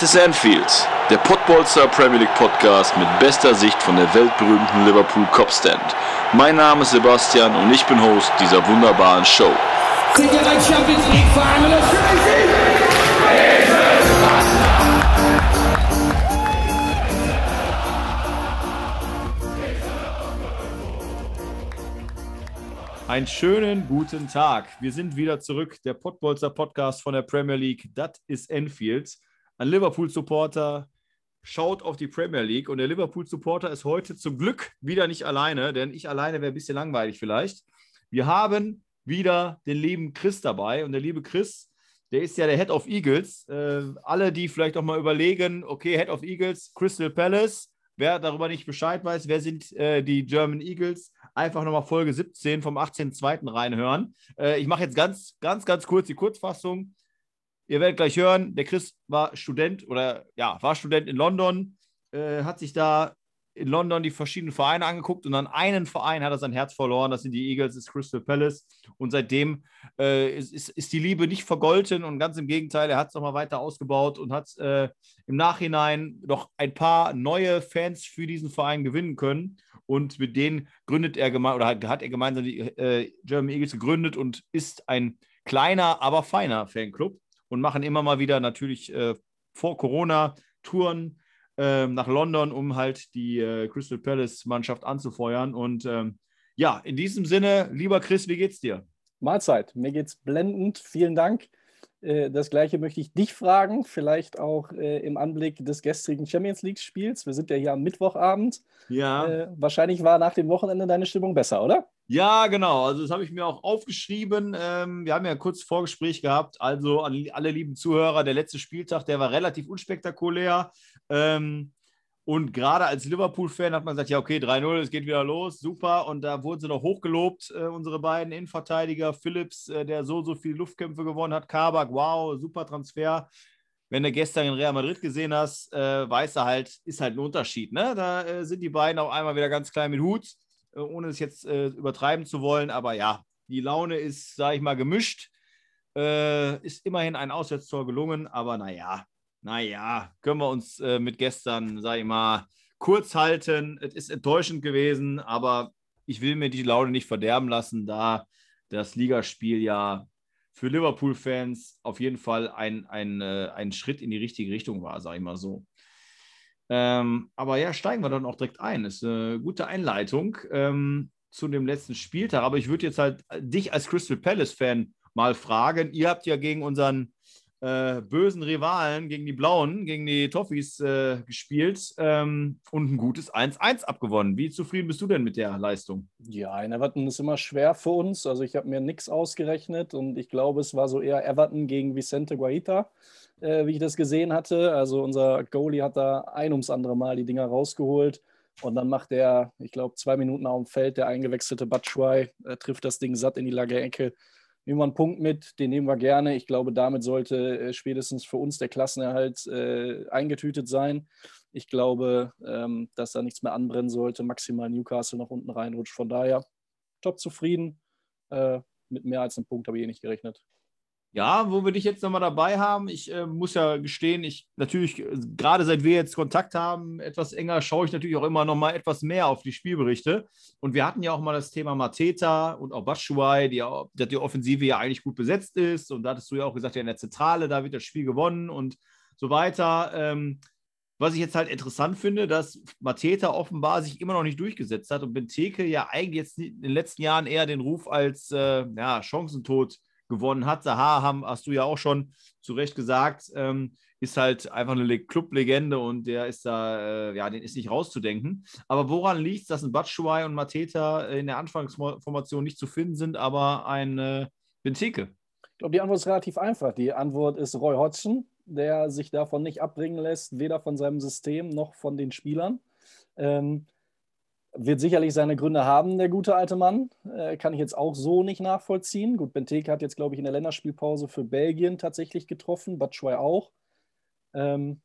Das ist Anfield, der Podbolster Premier League Podcast mit bester Sicht von der weltberühmten Liverpool Copstand. Mein Name ist Sebastian und ich bin Host dieser wunderbaren Show. Sind ihr ein Champions League Verein Einen schönen guten Tag. Wir sind wieder zurück. Der Podbolzer Podcast von der Premier League. Das ist Enfield. Ein Liverpool-Supporter schaut auf die Premier League und der Liverpool-Supporter ist heute zum Glück wieder nicht alleine, denn ich alleine wäre ein bisschen langweilig vielleicht. Wir haben wieder den lieben Chris dabei und der liebe Chris, der ist ja der Head of Eagles. Äh, alle, die vielleicht auch mal überlegen, okay, Head of Eagles, Crystal Palace, wer darüber nicht Bescheid weiß, wer sind äh, die German Eagles? einfach nochmal Folge 17 vom 18.02. reinhören. Äh, ich mache jetzt ganz, ganz, ganz kurz die Kurzfassung. Ihr werdet gleich hören, der Chris war Student oder ja, war Student in London, äh, hat sich da in London die verschiedenen Vereine angeguckt und an einen Verein hat er sein Herz verloren. Das sind die Eagles, das ist Crystal Palace. Und seitdem äh, ist, ist, ist, die Liebe nicht vergolten und ganz im Gegenteil, er hat es nochmal weiter ausgebaut und hat äh, im Nachhinein noch ein paar neue Fans für diesen Verein gewinnen können und mit denen gründet er oder hat er gemeinsam die äh, German Eagles gegründet und ist ein kleiner, aber feiner Fanclub und machen immer mal wieder natürlich äh, vor Corona Touren äh, nach London, um halt die äh, Crystal Palace Mannschaft anzufeuern. Und ähm, ja, in diesem Sinne, lieber Chris, wie geht's dir? Mahlzeit, mir geht's blendend. Vielen Dank. Äh, das gleiche möchte ich dich fragen, vielleicht auch äh, im Anblick des gestrigen Champions League-Spiels. Wir sind ja hier am Mittwochabend. Ja. Äh, wahrscheinlich war nach dem Wochenende deine Stimmung besser, oder? Ja, genau. Also das habe ich mir auch aufgeschrieben. Ähm, wir haben ja kurz Vorgespräch gehabt. Also an alle lieben Zuhörer, der letzte Spieltag, der war relativ unspektakulär. Ähm, und gerade als Liverpool-Fan hat man gesagt, ja, okay, 3-0, es geht wieder los, super. Und da wurden sie noch hochgelobt, äh, unsere beiden Innenverteidiger. Phillips, äh, der so, so viele Luftkämpfe gewonnen hat. Kabak, wow, super Transfer. Wenn du gestern in Real Madrid gesehen hast, äh, weißt du halt, ist halt ein Unterschied. Ne? Da äh, sind die beiden auch einmal wieder ganz klein mit Hut, äh, ohne es jetzt äh, übertreiben zu wollen. Aber ja, die Laune ist, sage ich mal, gemischt. ist immerhin ein Auswärtstor gelungen, aber naja, naja, können wir uns äh, mit gestern, sage ich mal, kurz halten. Es ist enttäuschend gewesen, aber ich will mir die Laune nicht verderben lassen, da das Ligaspiel ja für Liverpool-Fans auf jeden Fall ein, ein, äh, ein Schritt in die richtige Richtung war, sage ich mal so. Ähm, aber ja, steigen wir dann auch direkt ein. Ist eine gute Einleitung ähm, zu dem letzten Spieltag. Aber ich würde jetzt halt dich als Crystal Palace-Fan mal fragen. Ihr habt ja gegen unseren äh, bösen Rivalen gegen die Blauen, gegen die Toffees äh, gespielt ähm, und ein gutes 1-1 abgewonnen. Wie zufrieden bist du denn mit der Leistung? Ja, in Everton ist immer schwer für uns. Also ich habe mir nichts ausgerechnet und ich glaube, es war so eher Everton gegen Vicente Guaita, äh, wie ich das gesehen hatte. Also unser Goalie hat da ein ums andere Mal die Dinger rausgeholt. Und dann macht er, ich glaube, zwei Minuten auf dem Feld, der eingewechselte Batschwei, trifft das Ding satt in die lange Ecke nehmen wir einen Punkt mit, den nehmen wir gerne. Ich glaube, damit sollte äh, spätestens für uns der Klassenerhalt äh, eingetütet sein. Ich glaube, ähm, dass da nichts mehr anbrennen sollte, maximal Newcastle nach unten reinrutscht. Von daher, top zufrieden. Äh, mit mehr als einem Punkt habe ich eh nicht gerechnet. Ja, wo wir dich jetzt nochmal dabei haben, ich äh, muss ja gestehen, ich natürlich, äh, gerade seit wir jetzt Kontakt haben, etwas enger, schaue ich natürlich auch immer nochmal etwas mehr auf die Spielberichte. Und wir hatten ja auch mal das Thema Mateta und auch Batshuayi, die, die Offensive ja eigentlich gut besetzt ist. Und da hattest du ja auch gesagt, ja, in der Zentrale, da wird das Spiel gewonnen und so weiter. Ähm, was ich jetzt halt interessant finde, dass Mateta offenbar sich immer noch nicht durchgesetzt hat und Benteke ja eigentlich jetzt in den letzten Jahren eher den Ruf als äh, ja, Chancentod gewonnen hat. Saha haben, hast du ja auch schon zu Recht gesagt, ähm, ist halt einfach eine Club-Legende und der ist da, äh, ja, den ist nicht rauszudenken. Aber woran liegt es, dass ein Batshuayi und Mateta in der Anfangsformation nicht zu finden sind, aber ein äh, Benteke? Ich glaube, die Antwort ist relativ einfach. Die Antwort ist Roy Hodgson, der sich davon nicht abbringen lässt, weder von seinem System noch von den Spielern. Ähm, wird sicherlich seine Gründe haben, der gute alte Mann. Äh, kann ich jetzt auch so nicht nachvollziehen. Gut, Benteke hat jetzt, glaube ich, in der Länderspielpause für Belgien tatsächlich getroffen, Batschwei auch. Ähm,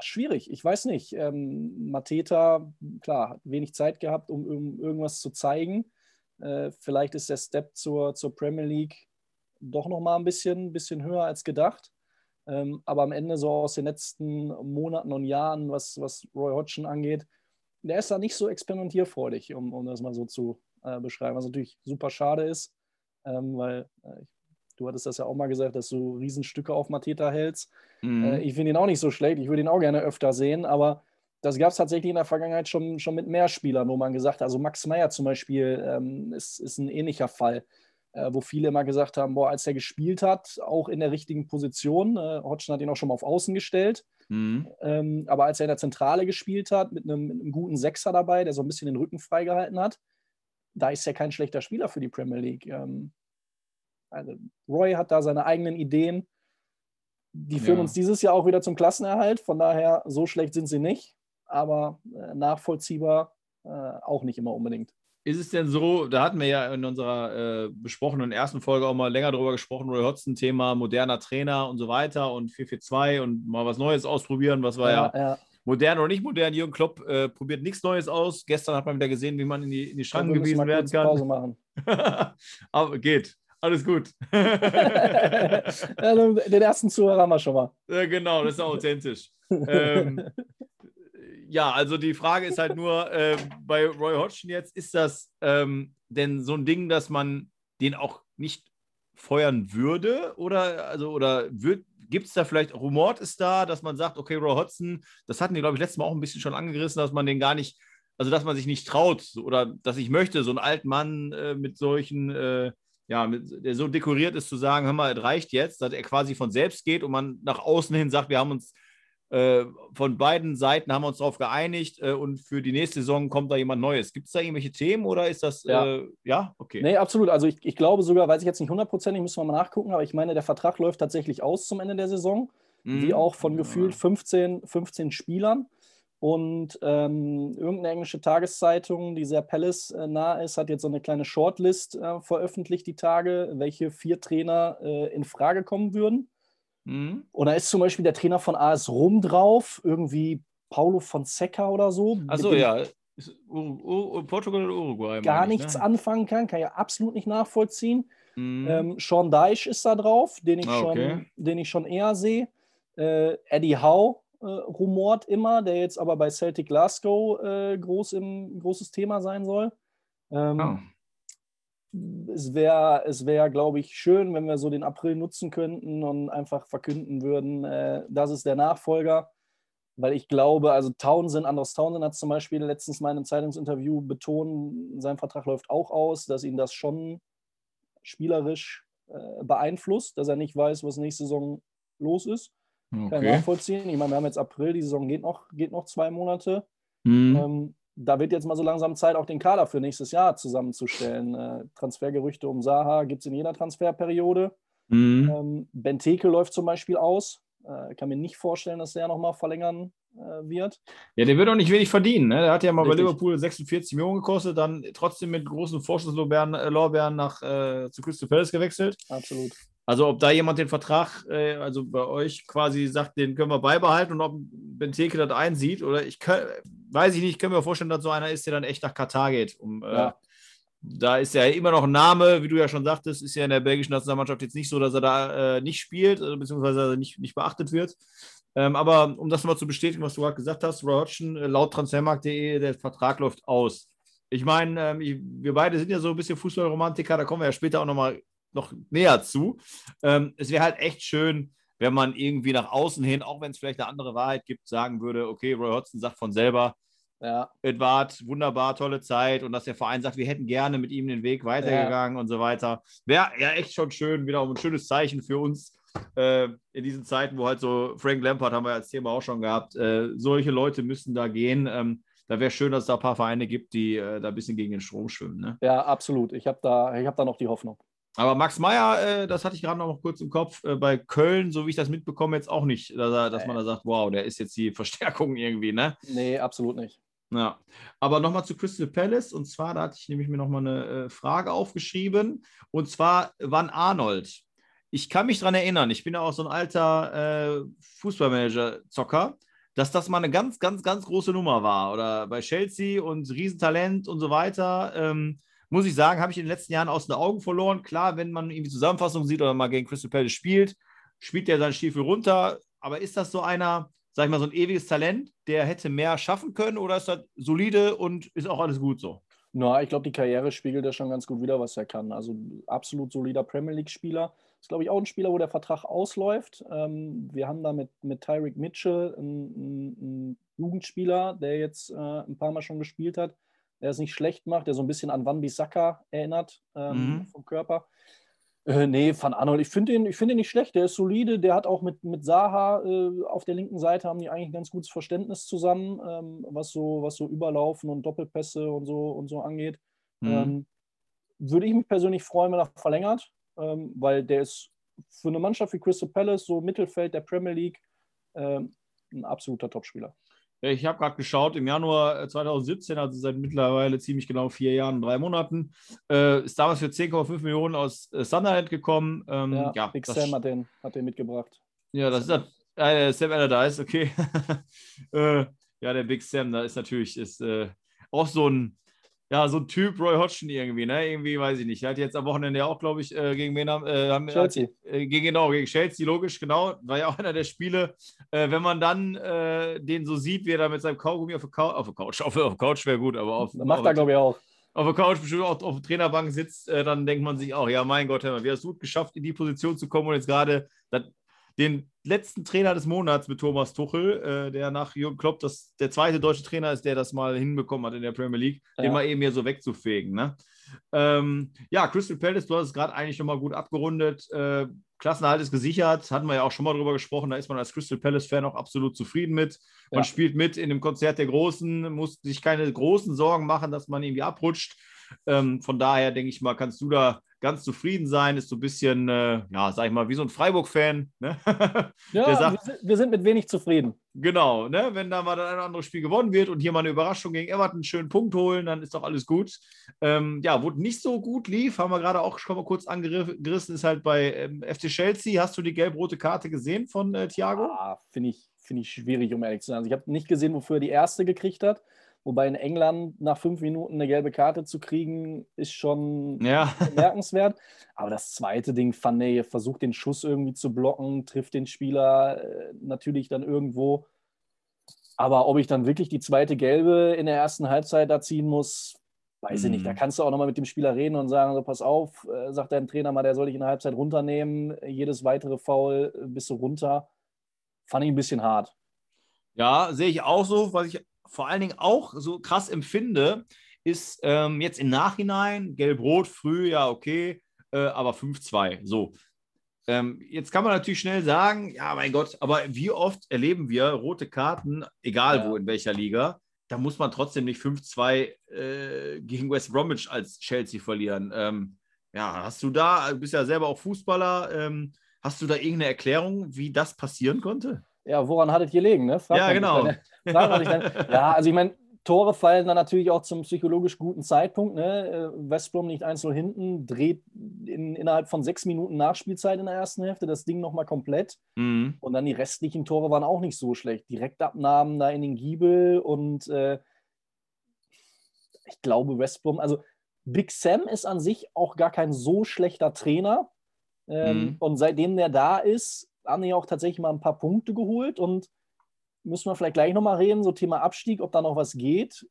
schwierig, ich weiß nicht. Ähm, Mateta, klar, hat wenig Zeit gehabt, um, um irgendwas zu zeigen. Äh, vielleicht ist der Step zur, zur Premier League doch nochmal ein bisschen, bisschen höher als gedacht. Ähm, aber am Ende so aus den letzten Monaten und Jahren, was, was Roy Hodgson angeht, der ist da nicht so experimentierfreudig, um, um das mal so zu äh, beschreiben, was natürlich super schade ist, ähm, weil äh, du hattest das ja auch mal gesagt, dass du Riesenstücke auf Mateta hältst. Mhm. Äh, ich finde ihn auch nicht so schlecht, ich würde ihn auch gerne öfter sehen, aber das gab es tatsächlich in der Vergangenheit schon, schon mit mehr Spielern, wo man gesagt hat, also Max Meyer zum Beispiel ähm, ist, ist ein ähnlicher Fall, äh, wo viele immer gesagt haben, boah, als er gespielt hat, auch in der richtigen Position, äh, Hodgson hat ihn auch schon mal auf Außen gestellt, mhm. ähm, aber als er in der Zentrale gespielt hat, mit einem, mit einem guten Sechser dabei, der so ein bisschen den Rücken freigehalten hat, da ist er kein schlechter Spieler für die Premier League. Ähm, also Roy hat da seine eigenen Ideen. Die führen ja. uns dieses Jahr auch wieder zum Klassenerhalt. Von daher, so schlecht sind sie nicht aber äh, nachvollziehbar äh, auch nicht immer unbedingt. Ist es denn so, da hatten wir ja in unserer äh, besprochenen ersten Folge auch mal länger drüber gesprochen, Roy Hodgson, Thema moderner Trainer und so weiter und 442 und mal was Neues ausprobieren, was war ja, ja, ja. modern oder nicht modern. Jürgen Klopp äh, probiert nichts Neues aus. Gestern hat man wieder gesehen, wie man in die, in die Schranken gewiesen werden kann. Pause machen. Aber geht. Alles gut. Den ersten Zuhörer haben wir schon mal. Ja, genau, das ist authentisch. ähm, ja, also die Frage ist halt nur, äh, bei Roy Hodgson jetzt, ist das ähm, denn so ein Ding, dass man den auch nicht feuern würde? Oder, also, oder gibt es da vielleicht, Rumort ist da, dass man sagt, okay, Roy Hodgson, das hatten die, glaube ich, letztes Mal auch ein bisschen schon angerissen, dass man den gar nicht, also dass man sich nicht traut oder dass ich möchte, so einen alten Mann äh, mit solchen, äh, ja, mit, der so dekoriert ist, zu sagen, hör mal, es reicht jetzt, dass er quasi von selbst geht und man nach außen hin sagt, wir haben uns von beiden Seiten haben wir uns darauf geeinigt äh, und für die nächste Saison kommt da jemand Neues. Gibt es da irgendwelche Themen oder ist das, ja, äh, ja? okay. Nee, absolut. Also ich, ich glaube sogar, weiß ich jetzt nicht hundertprozentig, müssen wir mal nachgucken, aber ich meine, der Vertrag läuft tatsächlich aus zum Ende der Saison, mhm. wie auch von gefühlt 15, 15 Spielern. Und ähm, irgendeine englische Tageszeitung, die sehr Palace äh, nah ist, hat jetzt so eine kleine Shortlist äh, veröffentlicht, die Tage, welche vier Trainer äh, in Frage kommen würden. Mhm. Und da ist zum Beispiel der Trainer von AS Rom drauf, irgendwie Paulo Fonseca oder so. Achso, ja. Portugal oder Uruguay. Gar ich, nichts ne? anfangen kann, kann ich absolut nicht nachvollziehen. Mhm. Ähm, Sean Deich ist da drauf, den ich, ah, okay. schon, den ich schon eher sehe. Äh, Eddie Howe äh, rumort immer, der jetzt aber bei Celtic Glasgow äh, groß im, großes Thema sein soll. Ähm, oh es wäre, es wär, glaube ich, schön, wenn wir so den April nutzen könnten und einfach verkünden würden, äh, das ist der Nachfolger. Weil ich glaube, also Townsend, Andros Townsend hat zum Beispiel letztens mal in einem Zeitungsinterview betont, sein Vertrag läuft auch aus, dass ihn das schon spielerisch äh, beeinflusst, dass er nicht weiß, was nächste Saison los ist. Okay. Kann ich nachvollziehen. Ich meine, wir haben jetzt April, die Saison geht noch, geht noch zwei Monate. Mhm. Ähm, da wird jetzt mal so langsam Zeit, auch den Kader für nächstes Jahr zusammenzustellen. Äh, Transfergerüchte um Saha gibt es in jeder Transferperiode. Mhm. Ähm, Benteke läuft zum Beispiel aus. Äh, kann mir nicht vorstellen, dass der nochmal verlängern äh, wird. Ja, der wird auch nicht wenig verdienen. Ne? Der hat ja mal Richtig. bei Liverpool 46 Millionen gekostet, dann trotzdem mit großen Vorschusslorbeeren äh, nach, äh, zu Crystal Palace gewechselt. Absolut. Also ob da jemand den Vertrag, äh, also bei euch quasi sagt, den können wir beibehalten und ob Benteke das einsieht oder ich kann, weiß ich nicht, ich kann mir vorstellen, dass so einer ist, der dann echt nach Katar geht. Um, äh, ja. äh, da ist ja immer noch ein Name, wie du ja schon sagtest, ist ja in der belgischen Nationalmannschaft jetzt nicht so, dass er da äh, nicht spielt, äh, beziehungsweise nicht, nicht beachtet wird. Ähm, aber um das mal zu bestätigen, was du gerade gesagt hast, Roy Hodgson, laut transfermarkt.de, der Vertrag läuft aus. Ich meine, ähm, wir beide sind ja so ein bisschen Fußballromantiker, da kommen wir ja später auch nochmal noch näher zu. Ähm, es wäre halt echt schön, wenn man irgendwie nach außen hin, auch wenn es vielleicht eine andere Wahrheit gibt, sagen würde, okay, Roy Hodgson sagt von selber, ja. Edward, wunderbar, tolle Zeit und dass der Verein sagt, wir hätten gerne mit ihm den Weg weitergegangen ja. und so weiter. Wäre ja echt schon schön, wieder ein schönes Zeichen für uns äh, in diesen Zeiten, wo halt so Frank Lampard haben wir als Thema auch schon gehabt, äh, solche Leute müssen da gehen. Ähm, da wäre schön, dass es da ein paar Vereine gibt, die äh, da ein bisschen gegen den Strom schwimmen. Ne? Ja, absolut. Ich habe da, hab da noch die Hoffnung. Aber Max Meyer, äh, das hatte ich gerade noch kurz im Kopf, äh, bei Köln, so wie ich das mitbekomme, jetzt auch nicht, dass, er, dass man da sagt, wow, der ist jetzt die Verstärkung irgendwie, ne? Nee, absolut nicht. Ja, aber nochmal zu Crystal Palace. Und zwar, da hatte ich nämlich mir nochmal eine äh, Frage aufgeschrieben. Und zwar, wann Arnold? Ich kann mich daran erinnern, ich bin ja auch so ein alter äh, Fußballmanager-Zocker, dass das mal eine ganz, ganz, ganz große Nummer war. Oder bei Chelsea und Riesentalent und so weiter. Ähm, muss ich sagen, habe ich in den letzten Jahren aus den Augen verloren. Klar, wenn man irgendwie Zusammenfassungen sieht oder mal gegen Crystal Palace spielt, spielt der seinen Stiefel runter. Aber ist das so einer, sag ich mal, so ein ewiges Talent, der hätte mehr schaffen können oder ist das solide und ist auch alles gut so? Na, ich glaube, die Karriere spiegelt ja schon ganz gut wieder, was er kann. Also absolut solider Premier League-Spieler. Ist, glaube ich, auch ein Spieler, wo der Vertrag ausläuft. Ähm, wir haben da mit, mit Tyreek Mitchell einen, einen Jugendspieler, der jetzt äh, ein paar Mal schon gespielt hat, der es nicht schlecht macht, der so ein bisschen an Van Bissaka erinnert ähm, mhm. vom Körper. Äh, nee, Van Arnold, ich finde ihn, find ihn nicht schlecht. Der ist solide. Der hat auch mit, mit Saha äh, auf der linken Seite haben die eigentlich ein ganz gutes Verständnis zusammen, ähm, was, so, was so Überlaufen und Doppelpässe und so, und so angeht. Mhm. Ähm, würde ich mich persönlich freuen, wenn er verlängert, ähm, weil der ist für eine Mannschaft wie Crystal Palace, so Mittelfeld der Premier League, ähm, ein absoluter Topspieler. Ich habe gerade geschaut, im Januar 2017, äh, also seit mittlerweile ziemlich genau vier Jahren und drei Monaten, äh, ist damals für 10,5 Millionen aus äh, Sunderland gekommen. Ähm, ja, ja, Big Sam hat den, hat den mitgebracht. Ja, das ist äh, Sam Allardyce, okay. äh, ja, der Big Sam, da ist natürlich ist, äh, auch so ein, ja, so ein Typ Roy Hodgson irgendwie, ne? Irgendwie, weiß ich nicht. Er hat jetzt am Wochenende auch, glaube ich, äh, gegen wen haben, äh, haben Chelsea. Äh, gegen, genau, gegen Chelsea, logisch, genau. War ja auch einer der Spiele. Äh, wenn man dann den so sieht, wie er da mit seinem Kaugummi auf der, Couch, auf der Couch, auf der Couch wäre gut, aber auf. Macht er, glaube ich, auch. Auf der Couch bestimmt auch auf der Trainerbank sitzt, dann denkt man sich auch, ja, mein Gott, wie hast du es geschafft, in die Position zu kommen und jetzt gerade den letzten Trainer des Monats mit Thomas Tuchel, äh, der nach Jürgen Klopp das, der zweite deutsche Trainer ist, der das mal hinbekommen hat in der Premier League, ja. den mal eben hier so wegzufegen. Ne? Ähm, ja, Crystal Palace, du hast es gerade eigentlich nochmal gut abgerundet. Äh, Klassenhalt ist gesichert, hatten wir ja auch schon mal drüber gesprochen. Da ist man als Crystal Palace-Fan auch absolut zufrieden mit. Man ja. spielt mit in dem Konzert der Großen, muss sich keine großen Sorgen machen, dass man irgendwie abrutscht. Ähm, von daher denke ich mal, kannst du da ganz zufrieden sein, ist so ein bisschen, äh, ja, sag ich mal, wie so ein Freiburg-Fan. Ne? Ja, sagt, wir, wir, sind mit wenig zufrieden. Genau, ne? wenn da mal ein anderes Spiel gewonnen wird und hier mal eine Überraschung gegen Everton einen schönen Punkt holen, dann ist doch alles gut. Ähm, ja, wo nicht so gut lief, haben wir gerade auch schon mal kurz angerissen, ist halt bei ähm, FC Chelsea. Hast du die gelb-rote Karte gesehen von äh, Thiago? Ah, Finde ich, find ich schwierig, um ehrlich zu sein. Also ich habe nicht gesehen, wofür er die erste gekriegt hat. Wobei in England nach fünf Minuten eine gelbe Karte zu kriegen, ist schon ja. bemerkenswert. Aber das zweite Ding, Fanny versucht den Schuss irgendwie zu blocken, trifft den Spieler äh, natürlich dann irgendwo. Aber ob ich dann wirklich die zweite gelbe in der ersten Halbzeit da ziehen muss, weiß mhm. ich nicht. Da mhm. kannst du auch nochmal mit dem Spieler reden und sagen: so, Pass auf, äh, sagt dein Trainer mal, der soll dich in der Halbzeit runternehmen. Jedes weitere Foul äh, bist du runter. Fand ich ein bisschen hart. Ja, sehe ich auch so, was ich vor allen Dingen auch so krass empfinde, ist ähm, jetzt im Nachhinein, gelb-rot, früh, ja, okay, äh, aber 5-2. So. Ähm, jetzt kann man natürlich schnell sagen, ja, mein Gott, aber wie oft erleben wir rote Karten, egal ja. wo, in welcher Liga, da muss man trotzdem nicht 5-2 äh, gegen West Bromwich als Chelsea verlieren. Ähm, ja, hast du da, du bist ja selber auch Fußballer, ähm, hast du da irgendeine Erklärung, wie das passieren konnte? Ja, woran hattet ihr gelegen? Ne? Frag ja, genau. Dann, dann, ja, also ich meine, Tore fallen dann natürlich auch zum psychologisch guten Zeitpunkt. Ne? Äh, West Brom nicht 1 hinten, dreht in, innerhalb von sechs Minuten Nachspielzeit in der ersten Hälfte das Ding nochmal komplett. Mhm. Und dann die restlichen Tore waren auch nicht so schlecht. Direktabnahmen da in den Giebel und äh, ich glaube, West Brom, also Big Sam ist an sich auch gar kein so schlechter Trainer. Ähm, mhm. Und seitdem der da ist, haben die auch tatsächlich mal ein paar Punkte geholt und müssen wir vielleicht gleich nochmal reden, so Thema Abstieg, ob da noch was geht.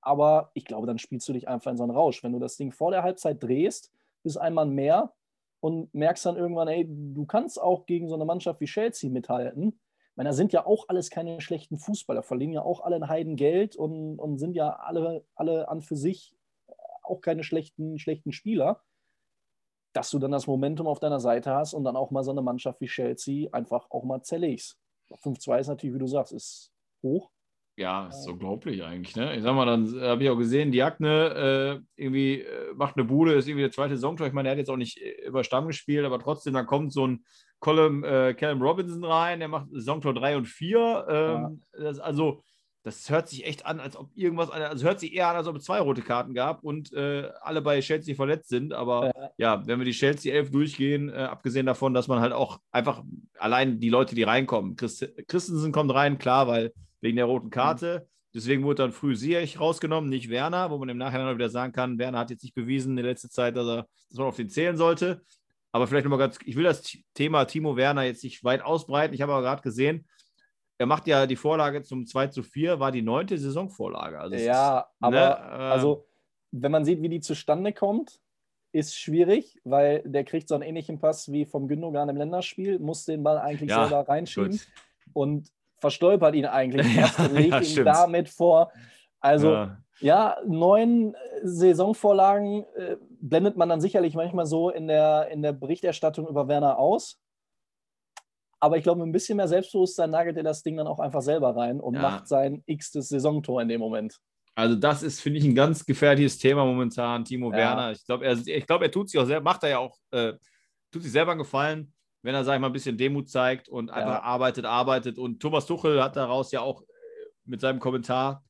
Aber ich glaube, dann spielst du dich einfach in so einen Rausch. Wenn du das Ding vor der Halbzeit drehst, bis einmal mehr und merkst dann irgendwann, ey, du kannst auch gegen so eine Mannschaft wie Chelsea mithalten. Ich meine, da sind ja auch alles keine schlechten Fußballer, verlieren ja auch alle ein Heidengeld und, und sind ja alle, alle an für sich auch keine schlechten, schlechten Spieler dass du dann das Momentum auf deiner Seite hast und dann auch mal so eine Mannschaft wie Chelsea einfach auch mal zerlegst. 5-2 ist natürlich, wie du sagst, ist hoch. Ja, ist unglaublich eigentlich. Ne? Ich sag mal, dann habe ich auch gesehen, Diagne äh, irgendwie äh, macht eine Bude, ist irgendwie der zweite Saisontor. Ich meine, er hat jetzt auch nicht äh, über Stamm gespielt, aber trotzdem, dann kommt so ein Colin, äh, Callum Robinson rein, der macht Saisontor 3 und 4. Ähm, ja. also, das hört sich echt an, als ob irgendwas, also hört sich eher an, als ob es zwei rote Karten gab und äh, alle bei Chelsea verletzt sind. Aber ja, ja wenn wir die Chelsea 11 durchgehen, äh, abgesehen davon, dass man halt auch einfach allein die Leute, die reinkommen, Christ Christensen kommt rein, klar, weil wegen der roten Karte. Mhm. Deswegen wurde dann früh Siech rausgenommen, nicht Werner, wo man im Nachhinein wieder sagen kann, Werner hat jetzt nicht bewiesen in der letzten Zeit, dass, er, dass man auf den zählen sollte. Aber vielleicht nochmal ganz, ich will das Thema Timo Werner jetzt nicht weit ausbreiten. Ich habe aber gerade gesehen, er macht ja die Vorlage zum 2 zu 4, war die neunte Saisonvorlage. Also ja, ist, aber ne, äh, also, wenn man sieht, wie die zustande kommt, ist schwierig, weil der kriegt so einen ähnlichen Pass wie vom Gündogan im Länderspiel, muss den Ball eigentlich ja, selber reinschieben gut. und verstolpert ihn eigentlich erst und legt ja, ihn damit vor. Also ja. ja, neun Saisonvorlagen äh, blendet man dann sicherlich manchmal so in der, in der Berichterstattung über Werner aus. Aber ich glaube, mit ein bisschen mehr Selbstbewusstsein nagelt er das Ding dann auch einfach selber rein und ja. macht sein x-tes Saisontor in dem Moment. Also, das ist, finde ich, ein ganz gefährliches Thema momentan, Timo ja. Werner. Ich glaube, er, glaub, er tut sich auch selber, macht er ja auch, äh, tut sich selber einen Gefallen, wenn er, sag ich mal, ein bisschen Demut zeigt und einfach ja. arbeitet, arbeitet. Und Thomas Tuchel hat daraus ja auch äh, mit seinem Kommentar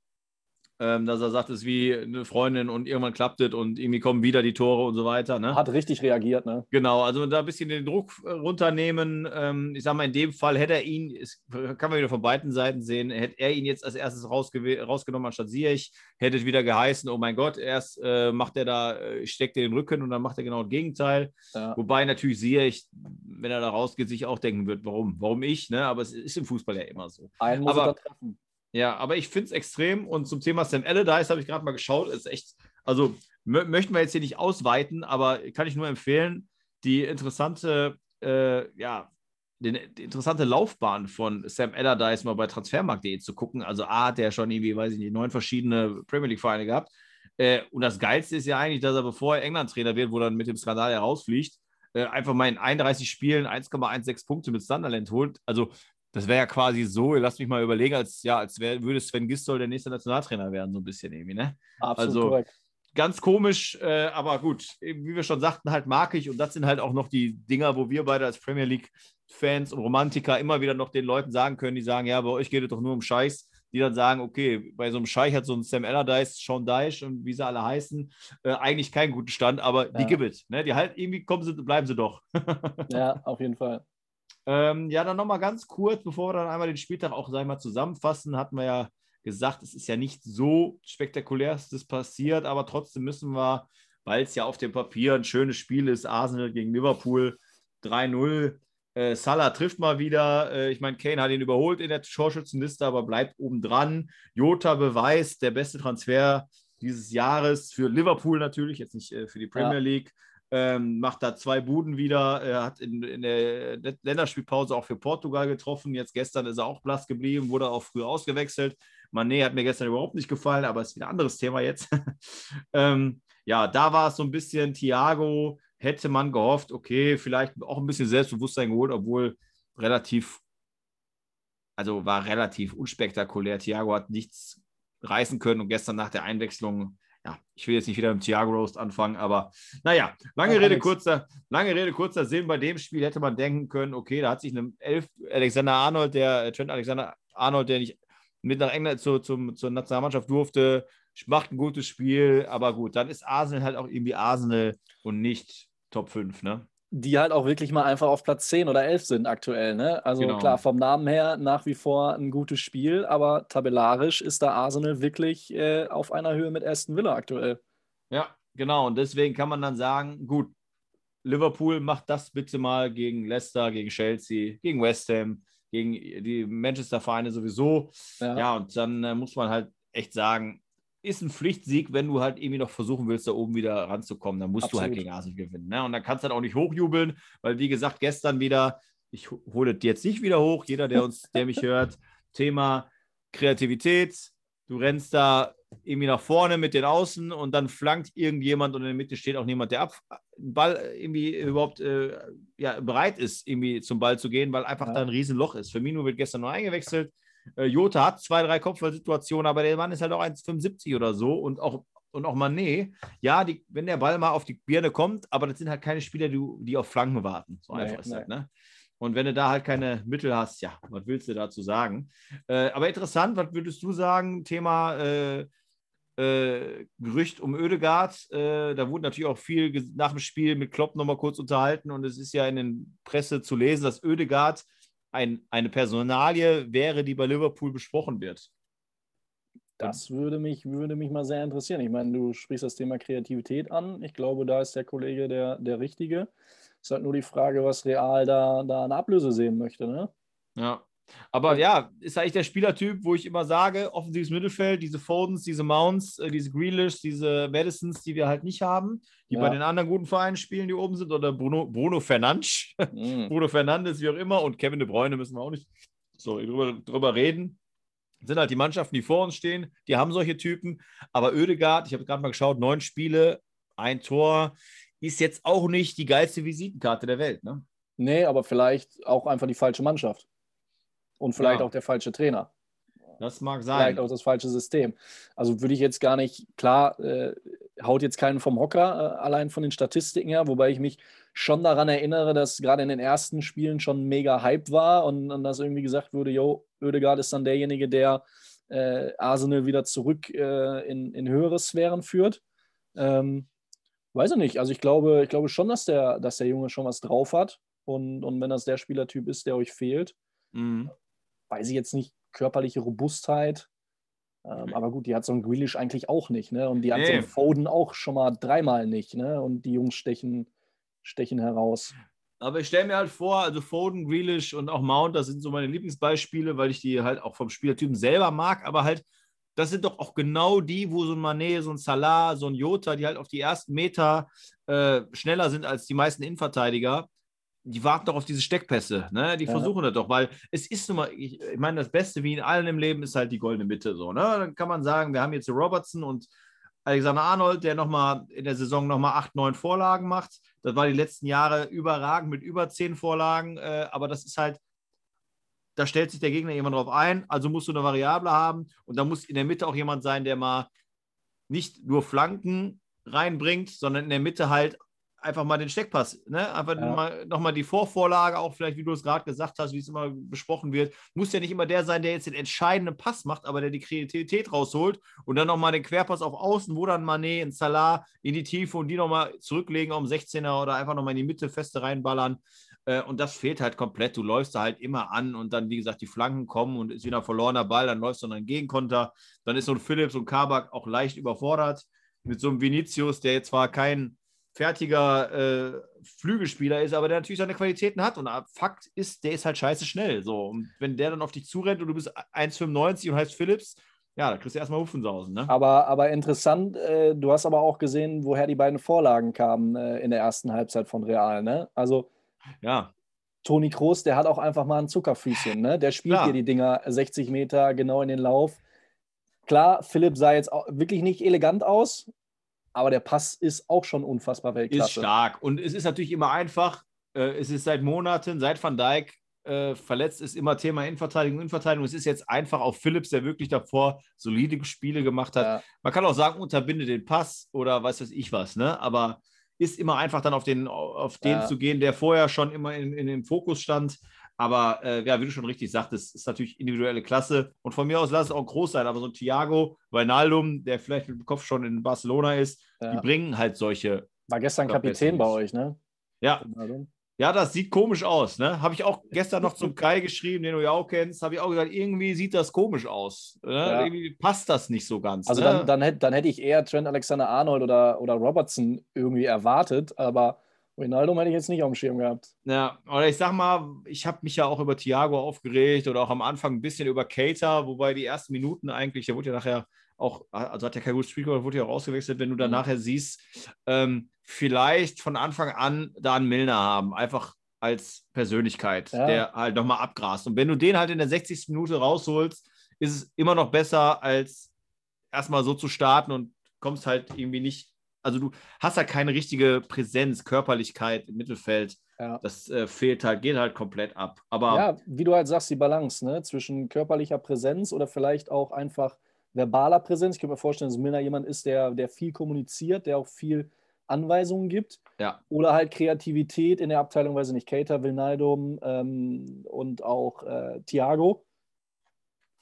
ähm, dass er sagt, es ist wie eine Freundin und irgendwann klappt es und irgendwie kommen wieder die Tore und so weiter. Ne? Hat richtig reagiert, ne? Genau, also da ein bisschen den Druck äh, runternehmen. Ähm, ich sage mal, in dem Fall hätte er ihn, es, kann man wieder von beiden Seiten sehen, hätte er ihn jetzt als erstes rausgenommen anstatt Siech, hätte es wieder geheißen, oh mein Gott, erst äh, macht er da, äh, steckt er den Rücken und dann macht er genau das Gegenteil. Ja. Wobei natürlich Siech, wenn er da rausgeht, sich auch denken wird, warum? Warum ich? Ne? Aber es ist im Fußball ja immer so. Einen muss Aber, er treffen. Ja, aber ich finde es extrem. Und zum Thema Sam Allardyce habe ich gerade mal geschaut. Ist echt, also möchten wir jetzt hier nicht ausweiten, aber kann ich nur empfehlen, die interessante, äh, ja, den, die interessante Laufbahn von Sam Allardyce mal bei transfermarkt.de zu gucken. Also A hat er schon irgendwie, weiß ich nicht, neun verschiedene Premier League-Vereine gehabt. Äh, und das Geilste ist ja eigentlich, dass er, bevor er England-Trainer wird, wo dann mit dem Skandal herausfliegt, äh, einfach mal in 31 Spielen 1,16 Punkte mit Sunderland holt. Also das wäre ja quasi so, lasst mich mal überlegen, als, ja, als wär, würde Sven Gistol der nächste Nationaltrainer werden, so ein bisschen irgendwie, ne? Absolut also, korrekt. Ganz komisch, äh, aber gut, wie wir schon sagten, halt mag ich und das sind halt auch noch die Dinger, wo wir beide als Premier League-Fans und Romantiker immer wieder noch den Leuten sagen können, die sagen, ja, bei euch geht es doch nur um Scheiß, die dann sagen, okay, bei so einem Scheich hat so ein Sam Allardyce, Sean Dyche und wie sie alle heißen, äh, eigentlich keinen guten Stand, aber ja. die gibt es. Ne? Die halt irgendwie kommen sie, bleiben sie doch. ja, auf jeden Fall. Ähm, ja, dann nochmal ganz kurz, bevor wir dann einmal den Spieltag auch sag ich mal, zusammenfassen, hatten wir ja gesagt, es ist ja nicht so spektakulärstes passiert, aber trotzdem müssen wir, weil es ja auf dem Papier ein schönes Spiel ist, Arsenal gegen Liverpool 3-0. Äh, Salah trifft mal wieder. Äh, ich meine, Kane hat ihn überholt in der Torschützenliste, aber bleibt obendran. Jota beweist, der beste Transfer dieses Jahres für Liverpool natürlich, jetzt nicht äh, für die Premier ja. Ähm, macht da zwei Buden wieder. Er hat in, in, der Länderspielpause auch für Portugal getroffen. Jetzt gestern ist er auch blass geblieben, wurde auch früh ausgewechselt. Mané hat mir gestern überhaupt nicht gefallen, aber ist wieder ein anderes Thema jetzt. ähm, ja, da war es so ein bisschen Thiago, hätte man gehofft, okay, vielleicht auch ein bisschen Selbstbewusstsein geholt, obwohl relativ, also war relativ unspektakulär. Thiago hat nichts reißen können und gestern nach der Einwechslung ja, ich will jetzt nicht wieder mit Thiago Roast anfangen, aber naja, lange Rede, kurzer, lange Rede, kurzer Sinn. Bei dem Spiel hätte man denken können, okay, da hat sich ein Elf, Alexander Arnold, der Trent Alexander Arnold, der nicht mit nach England zu, zum, zur Nationalmannschaft durfte, macht ein gutes Spiel, aber gut, dann ist Arsenal halt auch irgendwie Arsenal und nicht Top 5, ne? Die halt auch wirklich mal einfach auf Platz 10 oder 11 sind aktuell. Ne? Also genau. klar, vom Namen her nach wie vor ein gutes Spiel, aber tabellarisch ist da Arsenal wirklich äh, auf einer Höhe mit Aston Villa aktuell. Ja, genau. Und deswegen kann man dann sagen, gut, Liverpool macht das bitte mal gegen Leicester, gegen Chelsea, gegen West Ham, gegen die Manchester-Vereine sowieso. Ja. ja, und dann äh, muss man halt echt sagen, ist ein Pflichtsieg, wenn du halt irgendwie noch versuchen willst, da oben wieder ranzukommen. Dann musst Absolut. du halt gegen Arsenal gewinnen. Ne? Und dann kannst du halt auch nicht hochjubeln, weil wie gesagt, gestern wieder, ich hole jetzt nicht wieder hoch, jeder, der uns, der mich hört, Thema Kreativität. Du rennst da irgendwie nach vorne mit den Außen und dann flankt irgendjemand und in der Mitte steht auch niemand, der ab, Ball irgendwie überhaupt äh, ja, bereit ist, irgendwie zum Ball zu gehen, weil einfach ja. da ein Riesenloch ist. Firmino wird gestern nur eingewechselt. Äh, Jota hat zwei, drei Kopfballsituationen, aber der Mann ist halt auch 1,75 oder so und auch, und auch Mané. Ja, die, wenn der Ball mal auf die Birne kommt, aber das sind halt keine Spieler, die, die auf Flanken warten. So einfach ist halt, ne? Und wenn du da halt keine Mittel hast, ja, was willst du dazu sagen? Äh, aber interessant, was würdest du sagen? Thema äh, äh, Gerücht um Oedegaard. Äh, da wurde natürlich auch viel nach dem Spiel mit Klopp nochmal kurz unterhalten und es ist ja in den Presse zu lesen, dass Oedegaard ein, eine Personalie wäre, die bei Liverpool besprochen wird? Das würde mich, würde mich mal sehr interessieren. Ich meine, du sprichst das Thema Kreativität an. Ich glaube, da ist der Kollege der, der Richtige. Ist halt nur die Frage, was Real da, da eine Ablöse sehen möchte. Ne? Ja. Aber ja, ist eigentlich der Spielertyp, wo ich immer sage, offensives Mittelfeld, diese Fodens, diese Mounts, äh, diese Grealish, diese Madisons, die wir halt nicht haben, die Ja. bei den anderen guten Vereinen spielen, die oben sind, oder Bruno, Bruno Fernandes, Mhm. Bruno Fernandes, wie auch immer, und Kevin De Bruyne müssen wir auch nicht so drüber, drüber reden. Sind halt die Mannschaften, die vor uns stehen, die haben solche Typen. Aber Oedegaard, ich habe gerade mal geschaut, neun Spiele, ein Tor, ist jetzt auch nicht die geilste Visitenkarte der Welt. Ne? Nee, aber vielleicht auch einfach die falsche Mannschaft. Und vielleicht Ja. auch der falsche Trainer. Das mag Vielleicht sein. auch das falsche System. Also würde ich jetzt gar nicht, klar, äh, haut jetzt keinen vom Hocker, äh, allein von den Statistiken her, wobei ich mich schon daran erinnere, dass gerade in den ersten Spielen schon mega Hype war und, und dass irgendwie gesagt wurde, jo, Oedegaard ist dann derjenige, der äh, Arsenal wieder zurück äh, in, in höhere Sphären führt. Ähm, weiß ich nicht. Also ich glaube, ich glaube schon, dass der, dass der Junge schon was drauf hat. Und, und wenn das der Spielertyp ist, der euch fehlt, Mhm. Weiß ich jetzt nicht, körperliche Robustheit. Ähm, aber gut, die hat so ein Grealish eigentlich auch nicht, ne? Und die hat so Nee. ein Foden auch schon mal dreimal nicht, ne? Und die Jungs stechen, stechen heraus. Aber ich stelle mir halt vor, also Foden, Grealish und auch Mount, das sind so meine Lieblingsbeispiele, weil ich die halt auch vom Spielertypen selber mag, aber halt, das sind doch auch genau die, wo so ein Mané, so ein Salah, so ein Jota, die halt auf die ersten Meter äh, schneller sind als die meisten Innenverteidiger. Die warten doch auf diese Steckpässe, ne? Die Ja. versuchen das doch, weil es ist nun mal, ich, ich meine, das Beste wie in allem im Leben ist halt die goldene Mitte so, ne? Dann kann man sagen, wir haben jetzt Robertson und Alexander Arnold, der nochmal in der Saison nochmal acht, neun Vorlagen macht. Das war die letzten Jahre überragend mit über zehn Vorlagen, äh, aber das ist halt, da stellt sich der Gegner jemand drauf ein, also musst du eine Variable haben und da muss in der Mitte auch jemand sein, der mal nicht nur Flanken reinbringt, sondern in der Mitte halt einfach mal den Steckpass, ne? einfach Ja. mal, nochmal die Vorvorlage, auch vielleicht, wie du es gerade gesagt hast, wie es immer besprochen wird, muss ja nicht immer der sein, der jetzt den entscheidenden Pass macht, aber der die Kreativität rausholt und dann nochmal den Querpass auf Außen, wo dann Mané in Salah in die Tiefe und die nochmal zurücklegen auf den 16er oder einfach nochmal in die Mitte feste reinballern. Äh, Und das fehlt halt komplett. Du läufst da halt immer an und dann, wie gesagt, die Flanken kommen und ist wieder ein verlorener Ball, dann läufst du dann Gegenkonter. Dann ist so ein Phillips und Kabak auch leicht überfordert mit so einem Vinicius, der jetzt zwar kein fertiger äh, Flügelspieler ist, aber der natürlich seine Qualitäten hat. Und äh, Fakt ist, der ist halt scheiße schnell. So. Und wenn der dann auf dich zurennt und du bist 1,95 und heißt Phillips, ja, da kriegst du erstmal Hupfensausen. Ne? Aber, aber interessant, äh, du hast aber auch gesehen, woher die beiden Vorlagen kamen äh, in der ersten Halbzeit von Real, ne? Also Ja, Toni Kroos, der hat auch einfach mal ein Zuckerfüßchen, ne? Der spielt Klar. dir die Dinger 60 Meter genau in den Lauf. Klar, Philipp sah jetzt wirklich nicht elegant aus, aber der Pass ist auch schon unfassbar ist Weltklasse. stark. Und es ist natürlich immer einfach. Äh, es ist seit Monaten, seit Van Dijk äh, verletzt ist, immer Thema Innenverteidigung, Innenverteidigung. Es ist jetzt einfach auf Phillips, der wirklich davor solide Spiele gemacht hat. Ja. Man kann auch sagen, unterbinde den Pass oder weiß was ich was, ne? Aber ist immer einfach dann auf den, auf den Ja. zu gehen, der vorher schon immer in, in dem Fokus stand. Aber äh, ja, wie du schon richtig sagtest, ist natürlich individuelle Klasse. Und von mir aus lass es auch groß sein. Aber so ein Thiago, Wijnaldum, der vielleicht mit dem Kopf schon in Barcelona ist, die Ja. bringen halt solche. War gestern glaub, Kapitän bei euch, ne? Ja, ja, das sieht komisch aus. Ne? Habe ich auch gestern noch zum Kai geschrieben, den du ja auch kennst. Habe ich auch gesagt, irgendwie sieht das komisch aus. Ne? Ja. Irgendwie passt das nicht so ganz. Also ne? dann, dann, hätte, dann hätte ich eher Trent Alexander-Arnold oder, oder Robertson irgendwie erwartet, aber Ronaldo hätte ich jetzt nicht auf dem Schirm gehabt. Ja, oder ich sag mal, ich habe mich ja auch über Thiago aufgeregt oder auch am Anfang ein bisschen über Cater, wobei die ersten Minuten eigentlich, der wurde ja nachher auch, also hat ja kein gutes Spiel gemacht, wurde ja auch ausgewechselt, wenn du dann Mhm. nachher siehst, ähm, vielleicht von Anfang an da einen Milner haben, einfach als Persönlichkeit, Ja. der halt nochmal abgrast. Und wenn du den halt in der 60. Minute rausholst, ist es immer noch besser, als erstmal so zu starten und kommst halt irgendwie nicht, also du hast halt keine richtige Präsenz, Körperlichkeit im Mittelfeld. Ja. Das äh, fehlt halt, geht halt komplett ab. Aber Ja, wie du halt sagst, die Balance ne? zwischen körperlicher Präsenz oder vielleicht auch einfach verbaler Präsenz. Ich kann mir vorstellen, dass Milner jemand ist, der, der viel kommuniziert, der auch viel Anweisungen gibt. Ja. Oder halt Kreativität in der Abteilung, weiß ich nicht, Cater, Wilnaldum ähm, und auch äh, Thiago.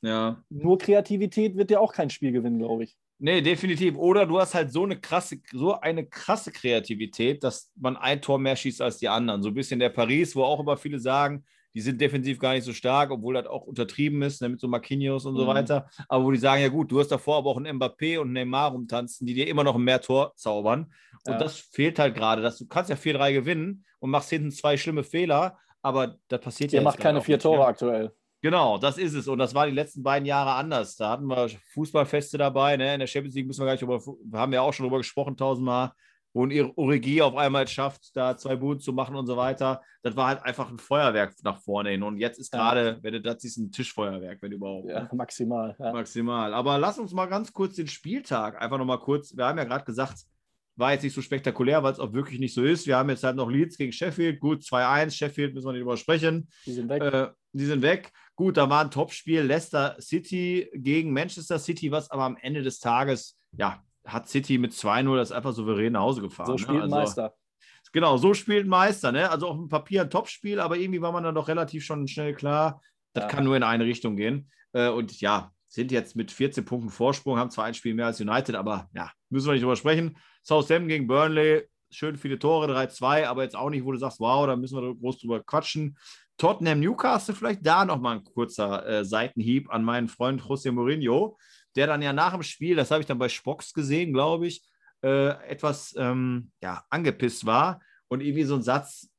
ja. Nur Kreativität wird dir auch kein Spiel gewinnen, glaube ich. Nee, definitiv. Oder du hast halt so eine krasse, so eine krasse Kreativität, dass man ein Tor mehr schießt als die anderen. So ein bisschen der Paris, wo auch immer viele sagen, die sind defensiv gar nicht so stark, obwohl das auch untertrieben ist, ne, mit so Marquinhos und so Mhm. weiter. Aber wo die sagen, ja gut, du hast davor aber auch einen Mbappé und einen Neymar rumtanzen, die dir immer noch mehr Tor zaubern. Und Ja. das fehlt halt gerade. dass Du kannst ja 4-3 gewinnen und machst hinten zwei schlimme Fehler, aber das passiert ja Ihr macht keine vier Tore ne? aktuell. Genau, das ist es. Und das war die letzten beiden Jahre anders. Da hatten wir Fußballfeste dabei. Ne? In der Champions League müssen wir gar nicht drüber, wir haben ja auch schon drüber gesprochen tausendmal, wo ein Origi auf einmal schafft, da zwei Buden zu machen und so weiter. Das war halt einfach ein Feuerwerk nach vorne hin. Und jetzt ist gerade, wenn du das siehst, ein Tischfeuerwerk, wenn überhaupt. Ja, ne? maximal. Ja. Maximal. Aber lass uns mal ganz kurz den Spieltag einfach nochmal kurz. Wir haben ja gerade gesagt, war jetzt nicht so spektakulär, weil es auch wirklich nicht so ist. Wir haben jetzt halt noch Leeds gegen Sheffield. Gut, 2-1. Sheffield müssen wir nicht drüber sprechen. Die sind weg. Äh, die sind weg. Gut, da war ein Topspiel Leicester City gegen Manchester City, was aber am Ende des Tages, ja, hat City mit 2-0 das einfach souverän nach Hause gefahren. so ne? spielt ein Also, Meister. Genau, so spielt Meister. Ne? Also auf dem Papier ein Topspiel, aber irgendwie war man dann doch relativ schon schnell klar, das Ja. kann nur in eine Richtung gehen. Äh, und ja, sind jetzt mit 14 Punkten Vorsprung, haben zwar ein Spiel mehr als United, aber ja, müssen wir nicht drüber sprechen. Southampton gegen Burnley, schön viele Tore, 3-2, aber jetzt auch nicht, wo du sagst, wow, da müssen wir groß drüber quatschen. Tottenham Newcastle, vielleicht? Da nochmal ein kurzer äh, Seitenhieb an meinen Freund José Mourinho, der dann ja nach dem Spiel, das habe ich dann bei Spocks gesehen, glaube ich, äh, etwas ähm, ja, angepisst war und irgendwie so ein Satz,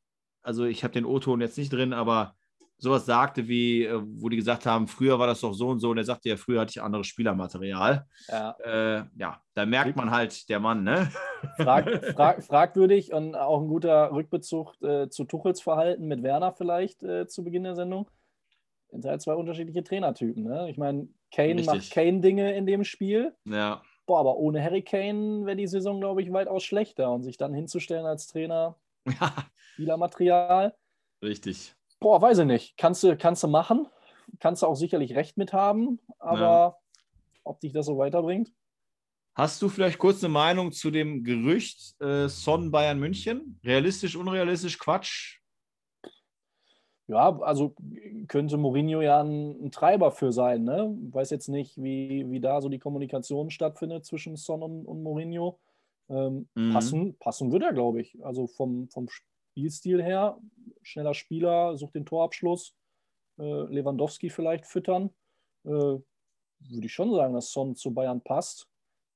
also ich habe den O-Ton jetzt nicht drin, aber sowas sagte wie, äh, wo die gesagt haben, früher war das doch so und so und er sagte ja, früher hatte ich anderes Spielermaterial. Ja. Äh, ja, da merkt man halt, der Mann, ne? Frag, frag, fragwürdig und auch ein guter Rückbezug äh, zu Tuchels Verhalten mit Werner vielleicht äh, zu Beginn der Sendung. Sind halt zwei unterschiedliche Trainertypen. Ne? Ich meine, Kane Richtig. macht Kane-Dinge in dem Spiel. Ja, Boah, aber ohne Harry Kane wäre die Saison, glaube ich, weitaus schlechter. Und sich dann hinzustellen als Trainer, ja Spielermaterial, richtig. Boah, weiß ich nicht. Kannst du, kannst du machen. Kannst du auch sicherlich recht mit haben. Aber Ja. ob dich das so weiterbringt? Hast du vielleicht kurz eine Meinung zu dem Gerücht äh, Son Bayern München? Realistisch, unrealistisch, Quatsch? Ja, also könnte Mourinho ja ein, ein Treiber für sein. Ne? Weiß jetzt nicht, wie, wie da so die Kommunikation stattfindet zwischen Son und, und Mourinho. Ähm, Mhm. passen, passen wird er, glaube ich. Also vom, vom Spielstil her, schneller Spieler, sucht den Torabschluss, äh, Lewandowski vielleicht füttern. Äh, würde ich schon sagen, dass Son zu Bayern passt.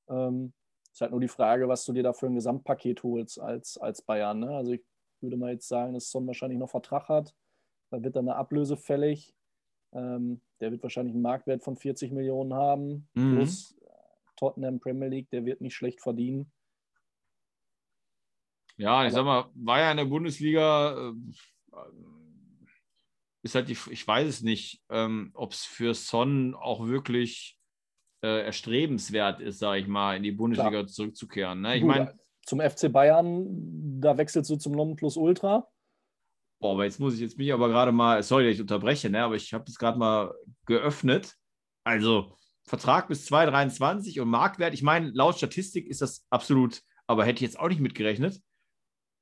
Ähm, ist halt nur die Frage, was du dir da für ein Gesamtpaket holst als, als Bayern. Ne? Also ich würde mal jetzt sagen, dass Son wahrscheinlich noch Vertrag hat. Da wird dann eine Ablöse fällig. Ähm, der wird wahrscheinlich einen Marktwert von 40 Millionen haben. Mhm. Plus äh, Tottenham Premier League, der wird nicht schlecht verdienen. Ja, ich sag mal, war ja in der Bundesliga, äh, ist halt die, ich weiß es nicht, ähm, ob es für Son auch wirklich äh, erstrebenswert ist, sage ich mal, in die Bundesliga zurückzukehren. Ne? Ich meine, zum FC Bayern, da wechselst du zum Nonplusultra. boah, aber jetzt muss ich jetzt mich aber gerade mal, sorry, dass ich unterbreche, ne? aber ich habe das gerade mal geöffnet. Also Vertrag bis 2023 und Marktwert, ich meine, laut Statistik ist das absolut, aber hätte ich jetzt auch nicht mitgerechnet.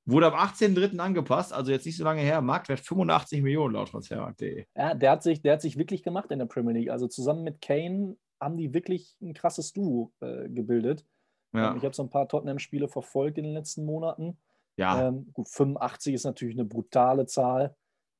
Wurde am 18.03. angepasst, also jetzt nicht so lange her, Marktwert 85 Millionen laut Transfermarkt.de. Ja, der hat, sich, der hat sich wirklich gemacht in der Premier League. Also zusammen mit Kane haben die wirklich ein krasses Duo äh, gebildet. Ja, Ähm, ich habe so ein paar Tottenham-Spiele verfolgt in den letzten Monaten. ja. Ähm, gut, 85 ist natürlich eine brutale Zahl.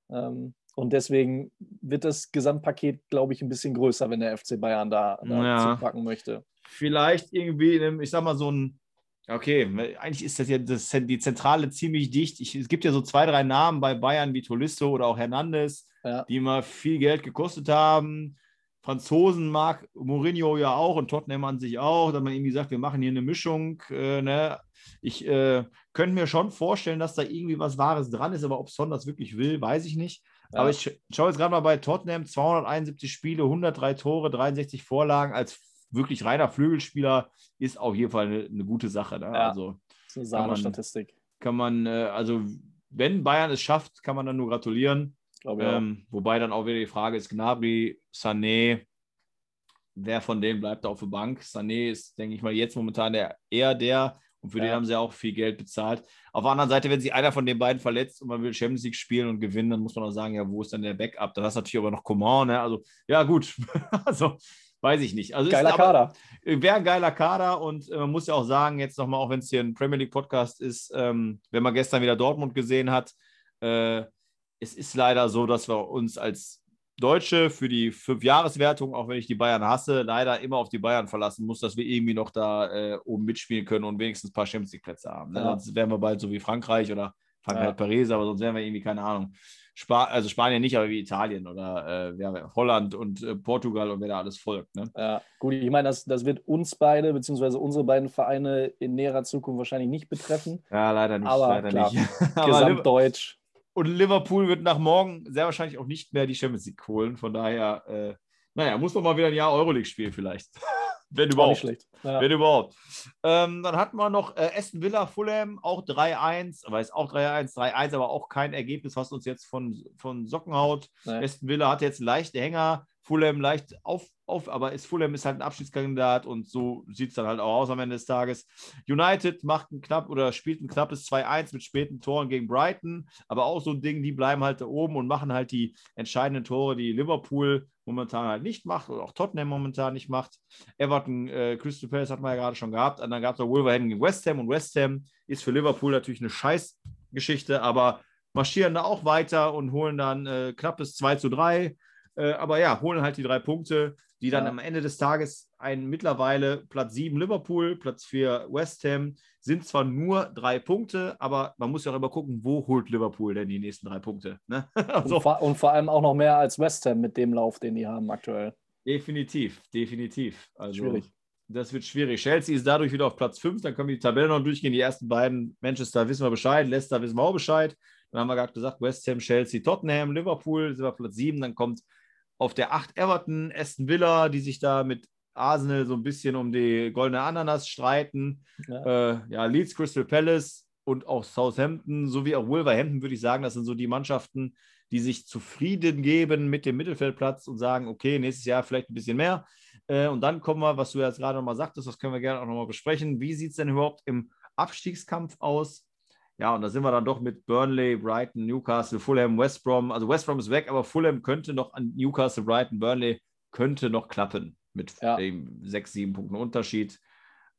Ähm, und deswegen wird das Gesamtpaket, glaube ich, ein bisschen größer, wenn der FC Bayern da, da Ja. zupacken möchte. vielleicht irgendwie, in einem, ich sag mal, so ein, okay, eigentlich ist das ja das, die Zentrale ziemlich dicht. Ich, es gibt ja so zwei, drei Namen bei Bayern wie Tolisso oder auch Hernandez, Ja. die mal viel Geld gekostet haben. Franzosen mag Mourinho ja auch und Tottenham an sich auch, dass man irgendwie sagt, wir machen hier eine Mischung. Äh, ne? Ich äh, könnte mir schon vorstellen, dass da irgendwie was Wahres dran ist, aber ob Son das wirklich will, weiß ich nicht. Ja. Aber ich sch- schaue jetzt gerade mal bei Tottenham, 271 Spiele, 103 Tore, 63 Vorlagen. Als wirklich reiner Flügelspieler ist auf jeden Fall eine, eine gute Sache. Ne? Ja. Also Das ist eine Kann man- kann man, äh, also wenn Bayern es schafft, kann man dann nur gratulieren. Ähm, wobei dann auch wieder die Frage ist, Gnabry, Sané, wer von denen bleibt da auf der Bank? Sané ist, denke ich mal, jetzt momentan der, eher der und für Ja. den haben sie auch viel Geld bezahlt. Auf der anderen Seite, wenn sich einer von den beiden verletzt und man will Champions League spielen und gewinnen, dann muss man auch sagen, ja, wo ist dann der Backup? Dann hast du natürlich aber noch Coman, ne? Also, ja, gut. also, weiß ich nicht. Also, Geiler Kader. Wäre ein geiler Kader und äh, man muss ja auch sagen, jetzt nochmal, auch wenn es hier ein Premier League Podcast ist, ähm, wenn man gestern wieder Dortmund gesehen hat, äh, es ist leider so, dass wir uns als Deutsche für die Fünfjahreswertung, auch wenn ich die Bayern hasse, leider immer auf die Bayern verlassen muss, dass wir irgendwie noch da äh, oben mitspielen können und wenigstens ein paar Champions League-Plätze haben. Ne? Ja. Sonst wären wir bald so wie Frankreich oder Frankreich ja. Aber sonst wären wir irgendwie, keine Ahnung. Spa also Spanien nicht, aber wie Italien oder äh, ja, Holland und äh, Portugal und wer da alles folgt. Ne? Ja, gut, ich meine, das, das wird uns beide, beziehungsweise unsere beiden Vereine in näherer Zukunft wahrscheinlich nicht betreffen. Ja, leider nicht. Aber leider klar, nicht. Gesamtdeutsch. Und Liverpool wird nach morgen sehr wahrscheinlich auch nicht mehr die Champions League holen. Von daher, äh, naja, muss man mal wieder ein Jahr Euroleague spielen vielleicht. Wenn überhaupt. Nicht schlecht. Ja. Wenn überhaupt. Ähm, dann hatten wir noch äh, Aston Villa Fulham, auch 3-1, aber ist auch 3-1, 3-1, aber auch kein Ergebnis, was uns jetzt von, von Socken haut. Aston Villa hat jetzt leichte Hänger, Fulham leicht auf, auf, aber ist Fulham ist halt ein Abschiedskandidat und so sieht es dann halt auch aus am Ende des Tages. United macht ein knapp oder spielt ein knappes 2-1 mit späten Toren gegen Brighton, aber auch so ein Ding, die bleiben halt da oben und machen halt die entscheidenden Tore, die Liverpool momentan halt nicht macht oder auch Tottenham momentan nicht macht. Everton, äh, Crystal Palace hat man ja gerade schon gehabt. Und dann gab es noch Wolverhampton gegen West Ham und West Ham ist für Liverpool natürlich eine Scheißgeschichte, aber marschieren da auch weiter und holen dann äh, knappes 2 zu 3. Äh, aber ja, holen halt die drei Punkte, die dann ja. am Ende des Tages ein mittlerweile Platz 7 Liverpool, Platz 4 West Ham, sind zwar nur drei Punkte, aber man muss ja auch immer gucken, wo holt Liverpool denn die nächsten drei Punkte. Ne? also, und, vor, und, vor, allem auch noch mehr als West Ham mit dem Lauf, den die haben aktuell. Definitiv, definitiv. Also, schwierig. Das wird schwierig. Chelsea ist dadurch wieder auf Platz 5, dann können wir die Tabelle noch durchgehen. Die ersten beiden, Manchester wissen wir Bescheid, Leicester wissen wir auch Bescheid. Dann haben wir gerade gesagt, West Ham, Chelsea, Tottenham, Liverpool sind wir Platz 7, dann kommt auf der 8 Everton, Aston Villa, die sich da mit Arsenal so ein bisschen um die goldene Ananas streiten. Ja, äh, ja Leeds, Crystal Palace und auch Southampton sowie auch Wolverhampton, würde ich sagen, das sind so die Mannschaften, die sich zufrieden geben mit dem Mittelfeldplatz und sagen, okay, nächstes Jahr vielleicht ein bisschen mehr. Äh, und dann kommen wir, was du jetzt gerade nochmal sagtest, das können wir gerne auch nochmal besprechen. Wie sieht es denn überhaupt im Abstiegskampf aus? Ja, und da sind wir dann doch mit Burnley, Brighton, Newcastle, Fulham, West Brom. Also West Brom ist weg, aber Fulham könnte noch an Newcastle, Brighton, Burnley könnte noch klappen mit ja. dem sechs, sieben Punkten Unterschied.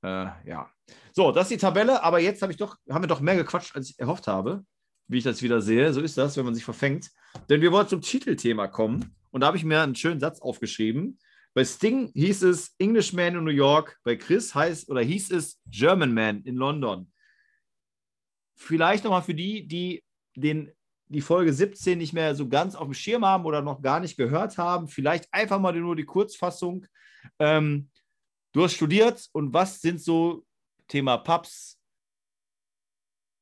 Äh, ja. So, das ist die Tabelle, aber jetzt habe ich doch, haben wir doch mehr gequatscht, als ich erhofft habe, wie ich das wieder sehe. So ist das, wenn man sich verfängt. Denn wir wollen zum Titelthema kommen. Und da habe ich mir einen schönen Satz aufgeschrieben. Bei Sting hieß es Englishman in New York, bei Chris heißt oder hieß es German Man in London vielleicht nochmal für die, die den, die Folge 17 nicht mehr so ganz auf dem Schirm haben oder noch gar nicht gehört haben, vielleicht einfach mal nur die Kurzfassung. Ähm, du hast studiert und was sind so Thema Pubs,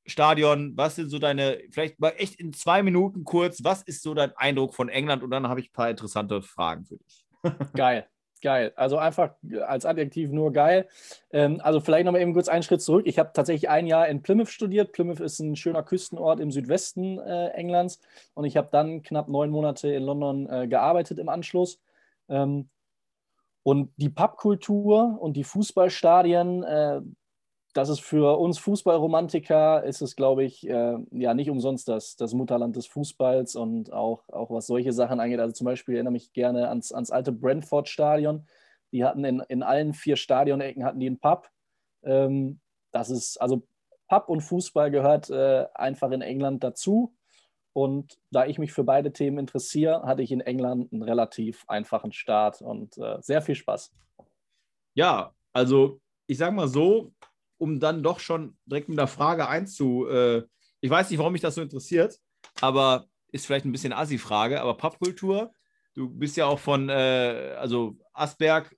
Stadion, was sind so deine, vielleicht mal echt in zwei Minuten kurz, was ist so dein Eindruck von England? Und dann habe ich ein paar interessante Fragen für dich. Geil. Geil. Also einfach als Adjektiv nur geil. Ähm, also vielleicht nochmal eben kurz einen Schritt zurück. Ich habe tatsächlich ein Jahr in Plymouth studiert. Plymouth ist ein schöner Küstenort im Südwesten äh, Englands. Und ich habe dann knapp neun Monate in London äh, gearbeitet im Anschluss. Ähm, und die Pubkultur und die Fußballstadien, äh, das ist für uns Fußballromantiker, ist es, glaube ich, äh, ja nicht umsonst das, das Mutterland des Fußballs und auch, auch was solche Sachen angeht. Also zum Beispiel erinnere mich gerne ans, ans alte Brentford-Stadion. Die hatten in, in allen vier Stadionecken hatten die einen Pub. Ähm, das ist, also Pub und Fußball gehört äh, einfach in England dazu. Und da ich mich für beide Themen interessiere, hatte ich in England einen relativ einfachen Start und äh, sehr viel Spaß. Ja, also ich sage mal so, um dann doch schon direkt mit der Frage einzu. Äh, ich weiß nicht, warum mich das so interessiert, aber ist vielleicht ein bisschen Assi-Frage, aber Pappkultur, du bist ja auch von, äh, also Asberg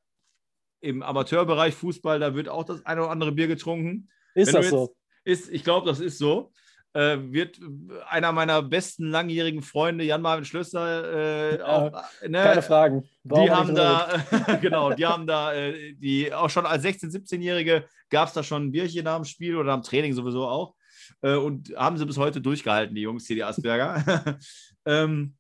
im Amateurbereich Fußball, da wird auch das eine oder andere Bier getrunken. Ist Wenn das so? Ist, ich glaube, das ist so äh, wird einer meiner besten langjährigen Freunde, Jan-Marvin Schlösser, äh, auch, ne, keine Fragen. Warum die haben da, genau, die haben da, äh, die auch schon als 16-, 17-Jährige gab es da schon ein Bierchen nach dem Spiel oder am Training sowieso auch. Äh, und haben sie bis heute durchgehalten, die Jungs hier, die Asperger. ähm,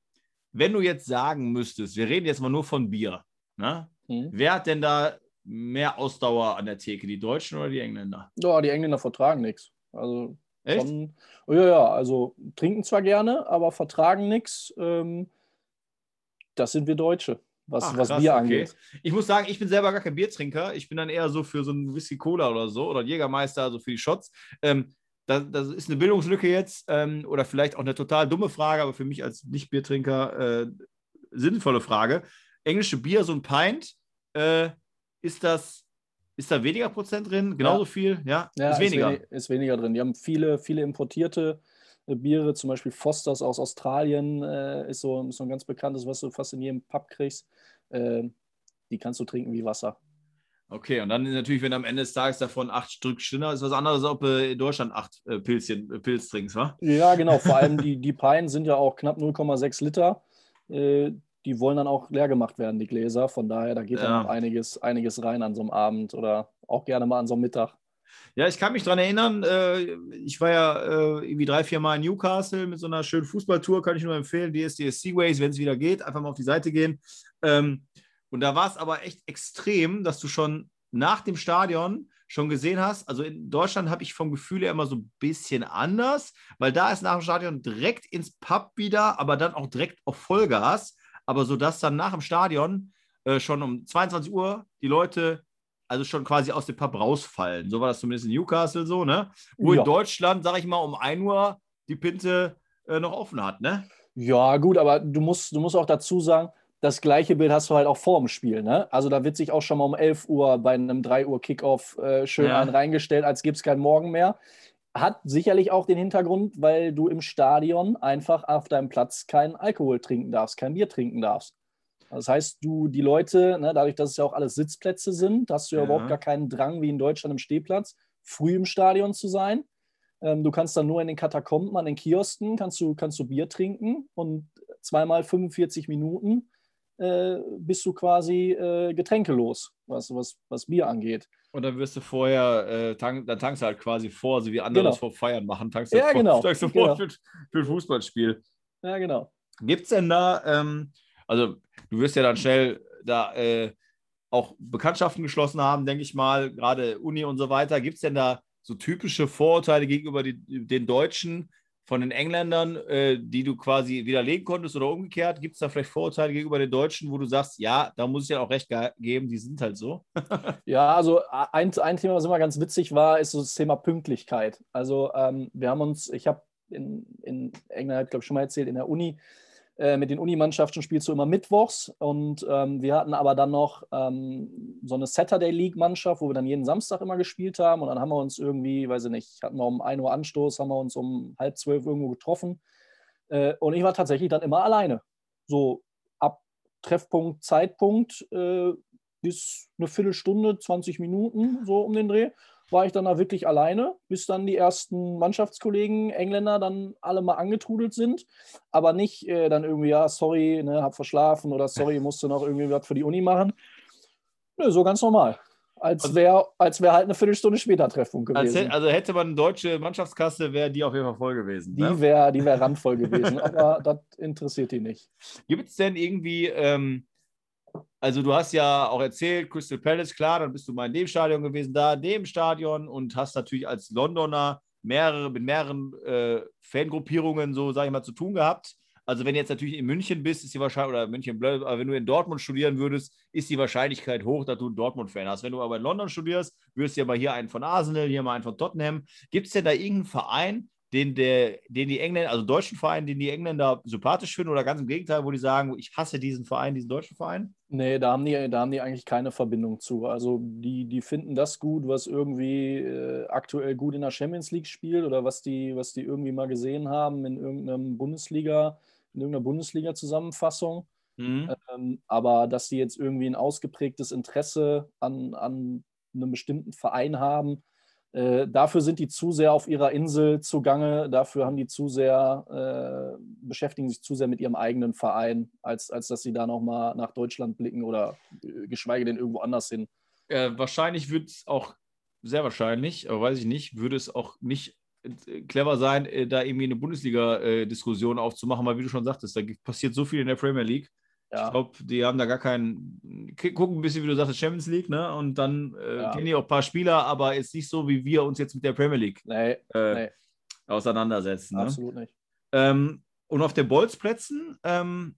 wenn du jetzt sagen müsstest, wir reden jetzt mal nur von Bier, ne? Hm. wer hat denn da mehr Ausdauer an der Theke, die Deutschen oder die Engländer? Ja, die Engländer vertragen nichts. Also Echt? Schon, oh ja, ja, also trinken zwar gerne, aber vertragen nichts. Ähm, das sind wir Deutsche, was, Ach, was krass, Bier angeht. Okay. Ich muss sagen, ich bin selber gar kein Biertrinker. Ich bin dann eher so für so einen Whisky Cola oder so oder Jägermeister, also für die Shots. Ähm, das, das ist eine Bildungslücke jetzt ähm, oder vielleicht auch eine total dumme Frage, aber für mich als Nicht-Biertrinker äh, sinnvolle Frage. Englische Bier, so ein Pint, äh, ist das, ist da weniger Prozent drin? Genauso Ja. viel? Ja, Ja, ist weniger. Ist, wenig, ist weniger drin. Die haben viele, viele importierte äh, Biere, zum Beispiel Fosters aus Australien äh, ist, so, ist so ein ganz bekanntes, was du fast in jedem Pub kriegst. Äh, die kannst du trinken wie Wasser. Okay, und dann natürlich, wenn am Ende des Tages davon acht Stück Stinner ist was anderes, ob du in Deutschland acht äh, Pilzchen, äh, Pilz trinkst, wa? Ja, genau. Vor allem die, die Pein sind ja auch knapp 0,6 Liter. Äh, die wollen dann auch leer gemacht werden, die Gläser. Von daher, da geht Ja. dann auch einiges, einiges rein an so einem Abend oder auch gerne mal an so einem Mittag. Ja, ich kann mich daran erinnern, äh, ich war ja äh, irgendwie drei, vier Mal in Newcastle mit so einer schönen Fußballtour, kann ich nur empfehlen, DSDS Seaways, wenn es wieder geht, einfach mal auf die Seite gehen. Ähm, und da war es aber echt extrem, dass du schon nach dem Stadion schon gesehen hast, also in Deutschland habe ich vom Gefühl her immer so ein bisschen anders, weil da ist nach dem Stadion direkt ins Pub wieder, aber dann auch direkt auf Vollgas, aber so dass dann nach dem Stadion äh, schon um 22 Uhr die Leute also schon quasi aus dem Pub rausfallen. So war das zumindest in Newcastle so, ne? Wo Ja. in Deutschland, sag ich mal, um 1 Uhr die Pinte äh, noch offen hat, ne? Ja, gut, aber du musst, du musst auch dazu sagen, das gleiche Bild hast du halt auch vor dem Spiel. Ne? Also da wird sich auch schon mal um 11 Uhr bei einem 3 Uhr Kickoff äh, schön Ja. einen reingestellt, als gäbe es keinen Morgen mehr. Hat sicherlich auch den Hintergrund, weil du im Stadion einfach auf deinem Platz keinen Alkohol trinken darfst, kein Bier trinken darfst. Das heißt, du, die Leute, ne, dadurch, dass es ja auch alles Sitzplätze sind, hast du ja, Ja. überhaupt gar keinen Drang, wie in Deutschland im Stehplatz, früh im Stadion zu sein. Ähm, du kannst dann nur in den Katakomben, an den Kiosken, kannst du, kannst du Bier trinken und zweimal 45 Minuten äh, bist du quasi äh, getränkelos, was, was, was Bier angeht. Und dann wirst du vorher, äh, tank, dann tankst du halt quasi vor, so wie andere Genau. das vor Feiern machen, tankst du Ja, vor, genau, tankst du vor genau. für, für ein Fußballspiel. Ja, genau. Gibt es denn da, ähm, also du wirst ja dann schnell da äh, auch Bekanntschaften geschlossen haben, denke ich mal, gerade Uni und so weiter. Gibt es denn da so typische Vorurteile gegenüber die, den Deutschen von den Engländern, äh, die du quasi widerlegen konntest oder umgekehrt? Gibt es da vielleicht Vorurteile gegenüber den Deutschen, wo du sagst, ja, da muss ich ja auch recht ge geben, die sind halt so? Ja, also ein, ein Thema, was immer ganz witzig war, ist so das Thema Pünktlichkeit. Also ähm, wir haben uns, ich habe in, in England, glaube ich, schon mal erzählt, in der Uni, äh, mit den Unimannschaften spielst du immer mittwochs. Und ähm, wir hatten aber dann noch ähm, so eine Saturday League-Mannschaft, wo wir dann jeden Samstag immer gespielt haben. Und dann haben wir uns irgendwie, weiß ich nicht, hatten wir um 1 Uhr Anstoß, haben wir uns um halb zwölf irgendwo getroffen. Äh, und ich war tatsächlich dann immer alleine. So ab Treffpunkt, Zeitpunkt äh, bis eine Viertelstunde, 20 Minuten, so um den Dreh, war ich dann da wirklich alleine, bis dann die ersten Mannschaftskollegen, Engländer, dann alle mal angetrudelt sind. Aber nicht äh, dann irgendwie, ja, sorry, ne, hab verschlafen oder sorry, musste noch irgendwie was für die Uni machen. Nö, so ganz normal. Als Also- wäre als wär halt eine Viertelstunde später Treffpunkt Als, gewesen. hätte- also hätte man eine deutsche Mannschaftskasse, wäre die auf jeden Fall voll gewesen. die Ne? wäre die wär randvoll gewesen, aber das interessiert die nicht. Gibt es denn irgendwie, ähm, also du hast ja auch erzählt, Crystal Palace, klar, dann bist du mal in dem Stadion gewesen, da, in dem Stadion und hast natürlich als Londoner mehrere, mit mehreren äh, Fangruppierungen, so sage ich mal, zu tun gehabt. Also wenn du jetzt natürlich in München bist, ist die Wahrscheinlichkeit, oder München, blöd, aber wenn du in Dortmund studieren würdest, ist die Wahrscheinlichkeit hoch, dass du einen Dortmund-Fan hast. Wenn du aber in London studierst, wirst du ja mal hier einen von Arsenal, hier mal einen von Tottenham. Gibt es denn da irgendeinen Verein, den, der, den die Engländer, also deutschen Verein, den die Engländer sympathisch finden oder ganz im Gegenteil, wo die sagen, ich hasse diesen Verein, diesen deutschen Verein? Nee, da haben die, da haben die eigentlich keine Verbindung zu. Also die, die finden das gut, was irgendwie äh, aktuell gut in der Champions League spielt oder was die, was die irgendwie mal gesehen haben in irgendeinem Bundesliga, in irgendeiner Bundesliga-Zusammenfassung. Mhm. Ähm, aber dass die jetzt irgendwie ein ausgeprägtes Interesse an, an einem bestimmten Verein haben, äh, dafür sind die zu sehr auf ihrer Insel zugange, dafür haben die zu sehr, äh, beschäftigen sich zu sehr mit ihrem eigenen Verein, als, als dass sie da nochmal nach Deutschland blicken oder äh, geschweige denn irgendwo anders hin. Äh, wahrscheinlich wird es auch, sehr wahrscheinlich, aber weiß ich nicht, würde es auch nicht äh, clever sein, da irgendwie eine Bundesliga-Diskussion aufzumachen, weil wie du schon sagtest, da passiert so viel in der Premier League. Ich Ja, glaube, die haben da gar keinen. Gucken ein bisschen, wie du sagst, Champions League, ne? Und dann äh, Ja. kennen die auch ein paar Spieler, aber ist nicht so, wie wir uns jetzt mit der Premier League nee, äh, Nee. auseinandersetzen. Ne? absolut nicht. Ähm, und auf den Bolzplätzen, ähm,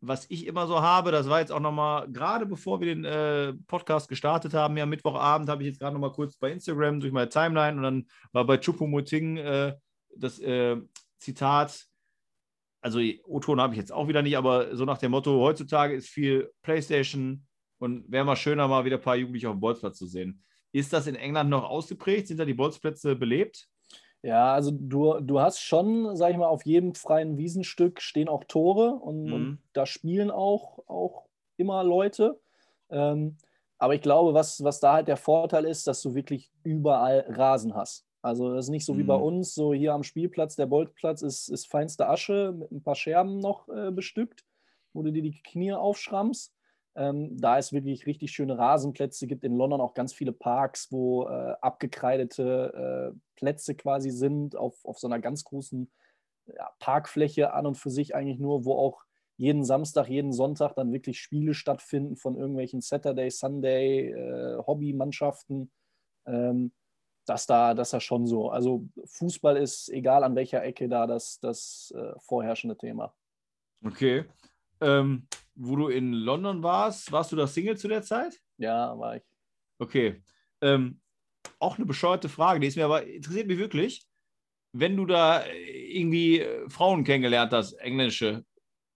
was ich immer so habe, das war jetzt auch nochmal, gerade bevor wir den äh, Podcast gestartet haben, ja, Mittwochabend, habe ich jetzt gerade nochmal kurz bei Instagram durch meine Timeline und dann war bei Chupomoting äh, das äh, Zitat, also O-Ton habe ich jetzt auch wieder nicht, aber so nach dem Motto, heutzutage ist viel Playstation und wäre mal schöner, mal wieder ein paar Jugendliche auf dem Bolzplatz zu sehen. Ist das in England noch ausgeprägt? Sind da die Bolzplätze belebt? Ja, also du, du hast schon, sag ich mal, auf jedem freien Wiesenstück stehen auch Tore und, mhm. und da spielen auch, auch immer Leute. Ähm, aber ich glaube, was, was da halt der Vorteil ist, dass du wirklich überall Rasen hast. Also das ist nicht so mhm. wie bei mhm. uns, so hier am Spielplatz, der Boltplatz ist, ist feinste Asche mit ein paar Scherben noch äh, bestückt, wo du dir die Knie aufschrammst. Ähm, da es wirklich richtig schöne Rasenplätze gibt in London auch ganz viele Parks, wo äh, abgekreidete äh, Plätze quasi sind, auf, auf so einer ganz großen ja, Parkfläche an und für sich eigentlich nur, wo auch jeden Samstag, jeden Sonntag dann wirklich Spiele stattfinden von irgendwelchen Saturday, Sunday, äh, Hobbymannschaften. Ähm, das da, das da schon so. Also Fußball ist, egal an welcher Ecke da, das, das äh, vorherrschende Thema. Okay. Ähm, wo du in London warst, warst du da Single zu der Zeit? Ja, war ich. Okay. Ähm, auch eine bescheuerte Frage, die ist mir aber interessiert mich wirklich. Wenn du da irgendwie äh, Frauen kennengelernt hast, englische,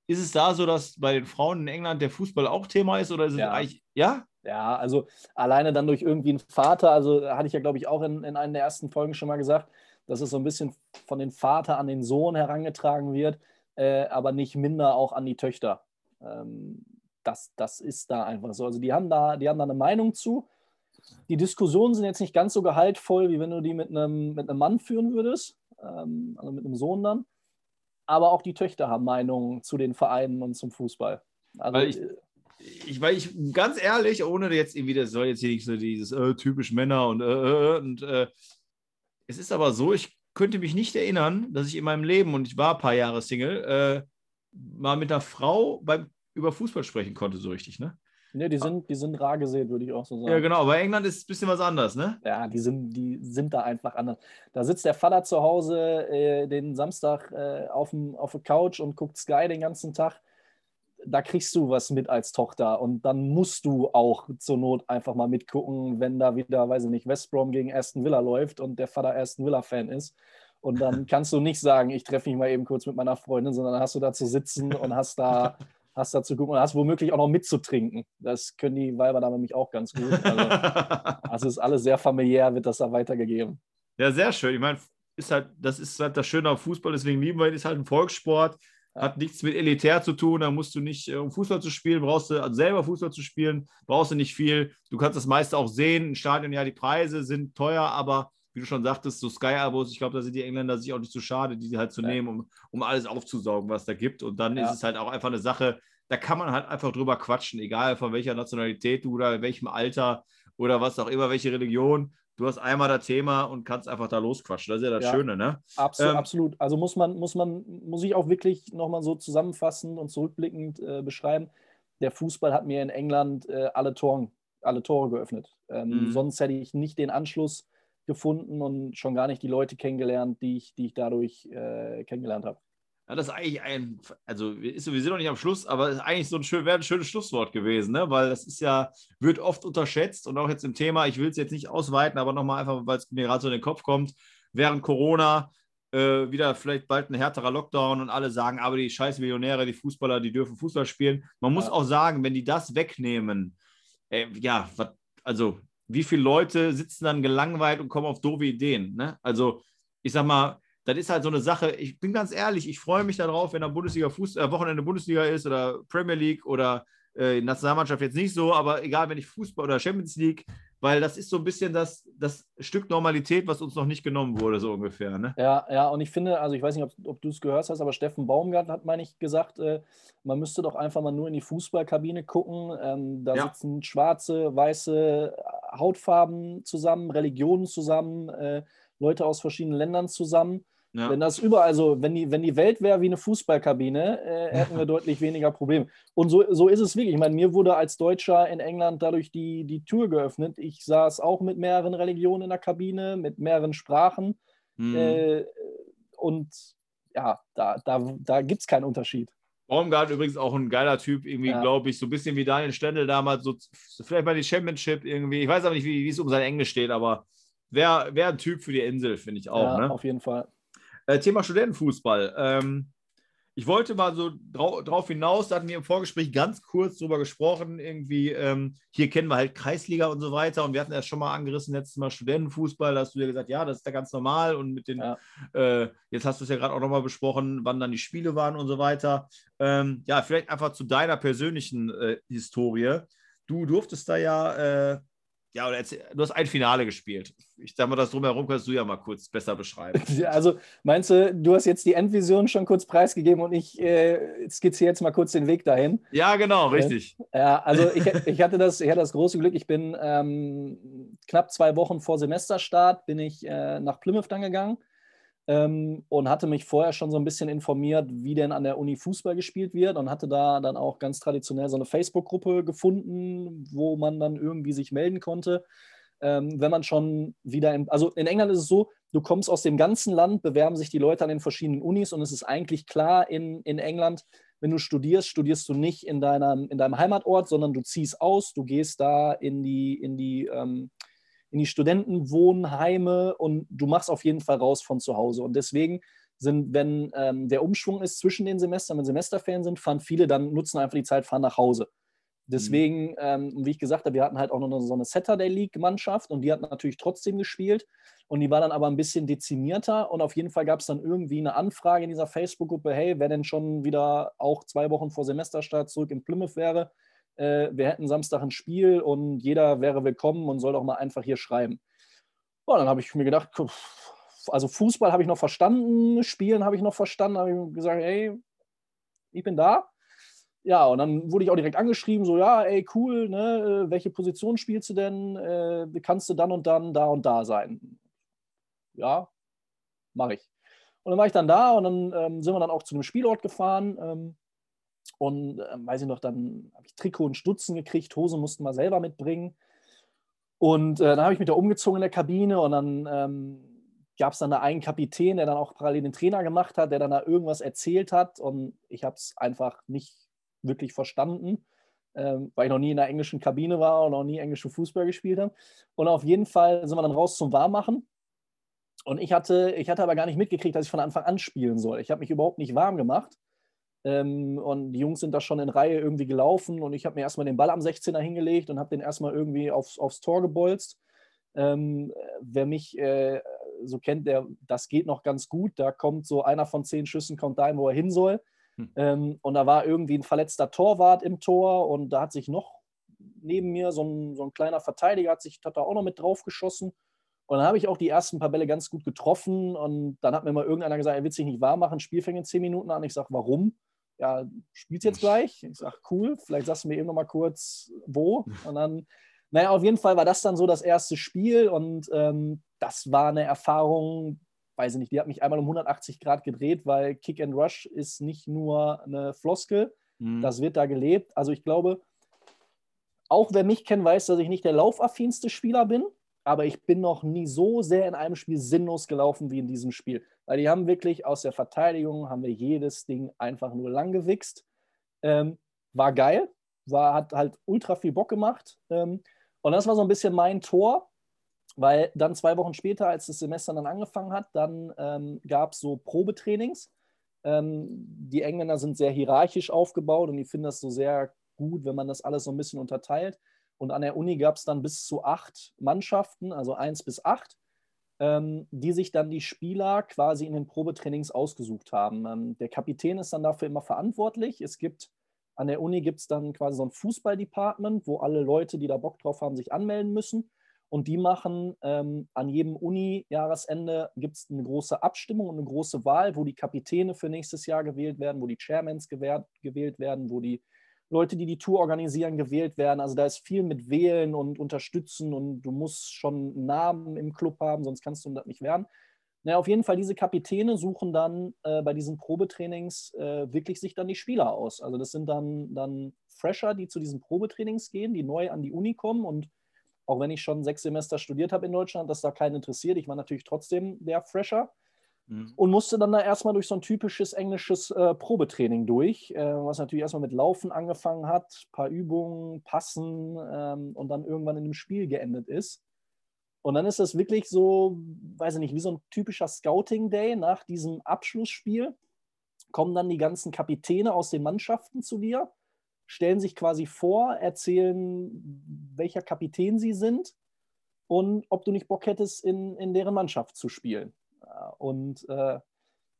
ist es da so, dass bei den Frauen in England der Fußball auch Thema ist oder ist ja. es eigentlich, ja? Ja, also alleine dann durch irgendwie einen Vater, also hatte ich ja, glaube ich, auch in, in einer der ersten Folgen schon mal gesagt, dass es so ein bisschen von den Vater an den Sohn herangetragen wird, äh, aber nicht minder auch an die Töchter. Ähm, das, das ist da einfach so. Also die haben da, die haben da eine Meinung zu. Die Diskussionen sind jetzt nicht ganz so gehaltvoll, wie wenn du die mit einem, mit einem Mann führen würdest, ähm, also mit einem Sohn dann. Aber auch die Töchter haben Meinungen zu den Vereinen und zum Fußball. Also, weil ich, ich, weil ich ganz ehrlich, ohne jetzt irgendwie, das soll jetzt hier nicht so dieses äh, typisch Männer und, äh, äh, und äh, es ist aber so, ich könnte mich nicht erinnern, dass ich in meinem Leben, und ich war ein paar Jahre Single, äh, mal mit einer Frau beim, über Fußball sprechen konnte, so richtig, ne? Ne, die sind, die sind rar gesät, würde ich auch so sagen. Ja, genau, aber England ist ein bisschen was anderes, ne? Ja, die sind, die sind da einfach anders. Da sitzt der Vater zu Hause äh, den Samstag äh, auf, dem, auf der Couch und guckt Sky den ganzen Tag. Da kriegst du was mit als Tochter und dann musst du auch zur Not einfach mal mitgucken, wenn da wieder, weiß ich nicht, West Brom gegen Aston Villa läuft und der Vater Aston Villa-Fan ist. Und dann kannst du nicht sagen, ich treffe mich mal eben kurz mit meiner Freundin, sondern hast du da zu sitzen und hast da, hast da zu gucken und hast womöglich auch noch mitzutrinken. Das können die Weiber da nämlich auch ganz gut. Also, also ist alles sehr familiär, wird das da weitergegeben. Ja, sehr schön. Ich meine, ist halt, das ist halt das Schöne am Fußball, deswegen lieben wir ihn, ist halt ein Volkssport, hat nichts mit elitär zu tun, da musst du nicht, äh, um Fußball zu spielen, brauchst du, also selber Fußball zu spielen, brauchst du nicht viel. Du kannst das meiste auch sehen. Im Stadion, ja, die Preise sind teuer, aber wie du schon sagtest, so Sky-Abos, ich glaube, da sind die Engländer sich auch nicht so schade, die halt zu ja. nehmen, um, um alles aufzusaugen, was da gibt. Und dann ja. ist es halt auch einfach eine Sache, da kann man halt einfach drüber quatschen, egal von welcher Nationalität du oder in welchem Alter oder was auch immer, welche Religion. Du hast einmal das Thema und kannst einfach da losquatschen. Das ist ja das ja, Schöne, ne? Absolut, ähm, absolut. Also muss man, muss man, muss ich auch wirklich nochmal so zusammenfassend und zurückblickend äh, beschreiben. Der Fußball hat mir in England äh, alle, Toren, alle Tore geöffnet. Ähm, mhm. Sonst hätte ich nicht den Anschluss gefunden und schon gar nicht die Leute kennengelernt, die ich, die ich dadurch äh, kennengelernt habe. Ja, das ist eigentlich ein, also ist, wir sind noch nicht am Schluss, aber es ist eigentlich so ein, schön, ein schönes Schlusswort gewesen, ne? weil das ist ja, wird oft unterschätzt und auch jetzt im Thema, ich will es jetzt nicht ausweiten, aber nochmal einfach, weil es mir gerade so in den Kopf kommt, während Corona äh, wieder vielleicht bald ein härterer Lockdown und alle sagen, aber die scheiß Millionäre, die Fußballer, die dürfen Fußball spielen. Man muss ja. auch sagen, wenn die das wegnehmen, äh, ja, wat, also wie viele Leute sitzen dann gelangweilt und kommen auf doofe Ideen. Ne? Also, ich sag mal, das ist halt so eine Sache. Ich bin ganz ehrlich, ich freue mich darauf, wenn der Bundesliga Fuß, äh, Wochenende Bundesliga ist oder Premier League oder äh, Nationalmannschaft jetzt nicht so, aber egal, wenn ich Fußball oder Champions League, weil das ist so ein bisschen das, das Stück Normalität, was uns noch nicht genommen wurde, so ungefähr. Ne? Ja, ja, und ich finde, also ich weiß nicht, ob, ob du es gehört hast, aber Steffen Baumgart hat, meine ich, gesagt, äh, man müsste doch einfach mal nur in die Fußballkabine gucken. Ähm, da ja. sitzen schwarze, weiße Hautfarben zusammen, Religionen zusammen, äh, Leute aus verschiedenen Ländern zusammen. Ja. Wenn das überall so, wenn die, wenn die Welt wäre wie eine Fußballkabine, äh, hätten wir deutlich weniger Probleme. Und so, so ist es wirklich. Ich meine, mir wurde als Deutscher in England dadurch die, die Tür geöffnet. Ich saß auch mit mehreren Religionen in der Kabine, mit mehreren Sprachen. Mhm. Äh, und ja, da, da, da gibt es keinen Unterschied. Baumgart übrigens auch ein geiler Typ, irgendwie, ja. glaube ich, so ein bisschen wie Daniel Stendel damals, so, vielleicht mal die Championship irgendwie. Ich weiß aber nicht, wie, wie es um sein Englisch steht, aber wäre wär ein Typ für die Insel, finde ich auch. Ja, ne? auf jeden Fall. Äh, Thema Studentenfußball. Ähm, ich wollte mal so drau drauf hinaus, da hatten wir im Vorgespräch ganz kurz drüber gesprochen, irgendwie, ähm, hier kennen wir halt Kreisliga und so weiter und wir hatten ja schon mal angerissen, letztes Mal Studentenfußball, da hast du ja gesagt, ja, das ist ja ganz normal und mit den, ja. äh, jetzt hast du es ja gerade auch nochmal besprochen, wann dann die Spiele waren und so weiter. Ähm, ja, vielleicht einfach zu deiner persönlichen äh, Historie. Du durftest da ja äh, ja, du hast ein Finale gespielt. Ich sag mal, das drumherum kannst du ja mal kurz besser beschreiben. Also meinst du, du hast jetzt die Endvision schon kurz preisgegeben und ich äh, skizziere jetzt mal kurz den Weg dahin? Ja, genau, richtig. Äh, ja, also ich, ich, hatte das, ich hatte das große Glück, ich bin ähm, knapp zwei Wochen vor Semesterstart, bin ich äh, nach Plymouth dann gegangen ähm, und hatte mich vorher schon so ein bisschen informiert, wie denn an der Uni Fußball gespielt wird und hatte da dann auch ganz traditionell so eine Facebook-Gruppe gefunden, wo man dann irgendwie sich melden konnte. Ähm, wenn man schon wieder in, also in England ist es so, du kommst aus dem ganzen Land, bewerben sich die Leute an den verschiedenen Unis und es ist eigentlich klar in, in England, wenn du studierst, studierst du nicht in, deiner, in deinem Heimatort, sondern du ziehst aus, du gehst da in die, in die ähm, in die Studentenwohnheime und du machst auf jeden Fall raus von zu Hause. Und deswegen sind, wenn ähm, der Umschwung ist zwischen den Semestern, wenn Semesterferien sind, fahren viele dann, nutzen einfach die Zeit, fahren nach Hause. Deswegen, mhm. ähm, wie ich gesagt habe, wir hatten halt auch noch so eine Saturday League-Mannschaft und die hat natürlich trotzdem gespielt und die war dann aber ein bisschen dezimierter und auf jeden Fall gab es dann irgendwie eine Anfrage in dieser Facebook-Gruppe, hey, wer denn schon wieder auch zwei Wochen vor Semesterstart zurück in Plymouth wäre, äh, wir hätten Samstag ein Spiel und jeder wäre willkommen und soll doch mal einfach hier schreiben. Und dann habe ich mir gedacht, also Fußball habe ich noch verstanden, Spielen habe ich noch verstanden, habe ich gesagt, ey, ich bin da. Ja, und dann wurde ich auch direkt angeschrieben, so, ja, ey, cool, ne, welche Position spielst du denn? Äh, kannst du dann und dann da und da sein? Ja, mache ich. Und dann war ich dann da und dann ähm, sind wir dann auch zu einem Spielort gefahren. Ähm, und äh, weiß ich noch, dann habe ich Trikot und Stutzen gekriegt, Hose mussten wir selber mitbringen. Und äh, dann habe ich mich da umgezogen in der Kabine und dann ähm, gab es dann da einen Kapitän, der dann auch parallel den Trainer gemacht hat, der dann da irgendwas erzählt hat und ich habe es einfach nicht wirklich verstanden, ähm, weil ich noch nie in der englischen Kabine war und noch nie englischen Fußball gespielt habe. Und auf jeden Fall sind wir dann raus zum Warmmachen. Und ich hatte, ich hatte aber gar nicht mitgekriegt, dass ich von Anfang an spielen soll. Ich habe mich überhaupt nicht warm gemacht. Ähm, und die Jungs sind da schon in Reihe irgendwie gelaufen und ich habe mir erstmal den Ball am 16er hingelegt und habe den erstmal irgendwie aufs, aufs Tor gebolzt. Ähm, wer mich äh, so kennt, der, das geht noch ganz gut. Da kommt so einer von zehn Schüssen, kommt dahin, wo er hin soll. Hm. Ähm, und da war irgendwie ein verletzter Torwart im Tor und da hat sich noch neben mir so ein, so ein kleiner Verteidiger, hat sich hat da auch noch mit drauf geschossen. Und dann habe ich auch die ersten paar Bälle ganz gut getroffen. Und dann hat mir mal irgendeiner gesagt, er will sich nicht warm machen, Spiel fängt in zehn Minuten an. Ich sage, warum? Ja, spielst jetzt gleich? Ich sage, cool, vielleicht sagst du mir eben noch mal kurz, wo. Und dann, naja, auf jeden Fall war das dann so das erste Spiel und ähm, das war eine Erfahrung, weiß ich nicht, die hat mich einmal um 180 Grad gedreht, weil Kick and Rush ist nicht nur eine Floskel, mhm. das wird da gelebt. Also ich glaube, auch wer mich kennt, weiß, dass ich nicht der laufaffinste Spieler bin, aber ich bin noch nie so sehr in einem Spiel sinnlos gelaufen wie in diesem Spiel. Weil die haben wirklich aus der Verteidigung, haben wir jedes Ding einfach nur lang gewichst. Ähm, war geil, war, hat halt ultra viel Bock gemacht. Ähm, und das war so ein bisschen mein Tor, weil dann zwei Wochen später, als das Semester dann angefangen hat, dann ähm, gab es so Probetrainings. Ähm, die Engländer sind sehr hierarchisch aufgebaut und ich finde das so sehr gut, wenn man das alles so ein bisschen unterteilt. Und an der Uni gab es dann bis zu acht Mannschaften, also eins bis acht, ähm, die sich dann die Spieler quasi in den Probetrainings ausgesucht haben. Ähm, der Kapitän ist dann dafür immer verantwortlich. Es gibt an der Uni gibt es dann quasi so ein Fußballdepartment, wo alle Leute, die da Bock drauf haben, sich anmelden müssen. Und die machen ähm, an jedem Uni-Jahresende gibt es eine große Abstimmung und eine große Wahl, wo die Kapitäne für nächstes Jahr gewählt werden, wo die Chairmans gewählt, gewählt werden, wo die Leute, die die Tour organisieren, gewählt werden. Also da ist viel mit Wählen und Unterstützen und du musst schon einen Namen im Club haben, sonst kannst du das nicht werden. Naja, auf jeden Fall, diese Kapitäne suchen dann äh, bei diesen Probetrainings äh, wirklich sich dann die Spieler aus. Also das sind dann, dann Fresher, die zu diesen Probetrainings gehen, die neu an die Uni kommen und auch wenn ich schon sechs Semester studiert habe in Deutschland, dass da keinen interessiert. Ich war natürlich trotzdem der Fresher. Mhm. Und musste dann da erstmal durch so ein typisches englisches äh, Probetraining durch, äh, was natürlich erstmal mit Laufen angefangen hat, paar Übungen, Passen ähm, und dann irgendwann in dem Spiel geendet ist. Und dann ist das wirklich so, weiß ich nicht, wie so ein typischer Scouting-Day nach diesem Abschlussspiel. Kommen dann die ganzen Kapitäne aus den Mannschaften zu dir, stellen sich quasi vor, erzählen, welcher Kapitän sie sind und ob du nicht Bock hättest, in, in deren Mannschaft zu spielen. Und äh,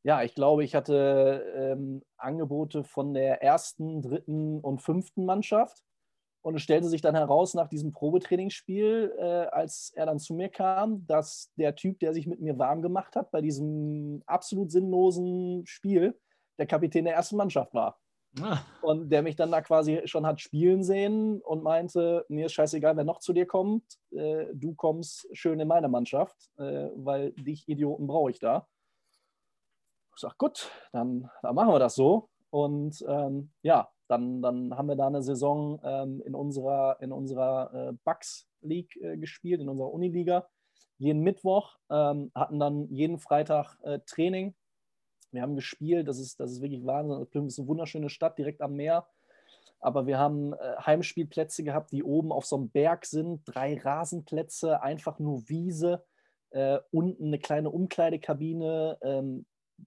ja, ich glaube, ich hatte ähm, Angebote von der ersten, dritten und fünften Mannschaft. Und es stellte sich dann heraus nach diesem Probetrainingsspiel, äh, als er dann zu mir kam, dass der Typ, der sich mit mir warm gemacht hat bei diesem absolut sinnlosen Spiel, der Kapitän der ersten Mannschaft war. Ah. Und der mich dann da quasi schon hat spielen sehen und meinte, mir ist scheißegal, wer noch zu dir kommt, äh, du kommst schön in meine Mannschaft, äh, weil dich Idioten brauche ich da. Ich sage, gut, dann, dann machen wir das so. Und ähm, ja, dann, dann haben wir da eine Saison ähm, in unserer, in unserer äh, Bucks League äh, gespielt, in unserer Uniliga. Jeden Mittwoch ähm, hatten dann jeden Freitag äh, Training. Wir haben gespielt, das ist, das ist wirklich Wahnsinn. Plymouth ist eine wunderschöne Stadt direkt am Meer. Aber wir haben äh, Heimspielplätze gehabt, die oben auf so einem Berg sind. Drei Rasenplätze, einfach nur Wiese. Äh, unten eine kleine Umkleidekabine. Ähm,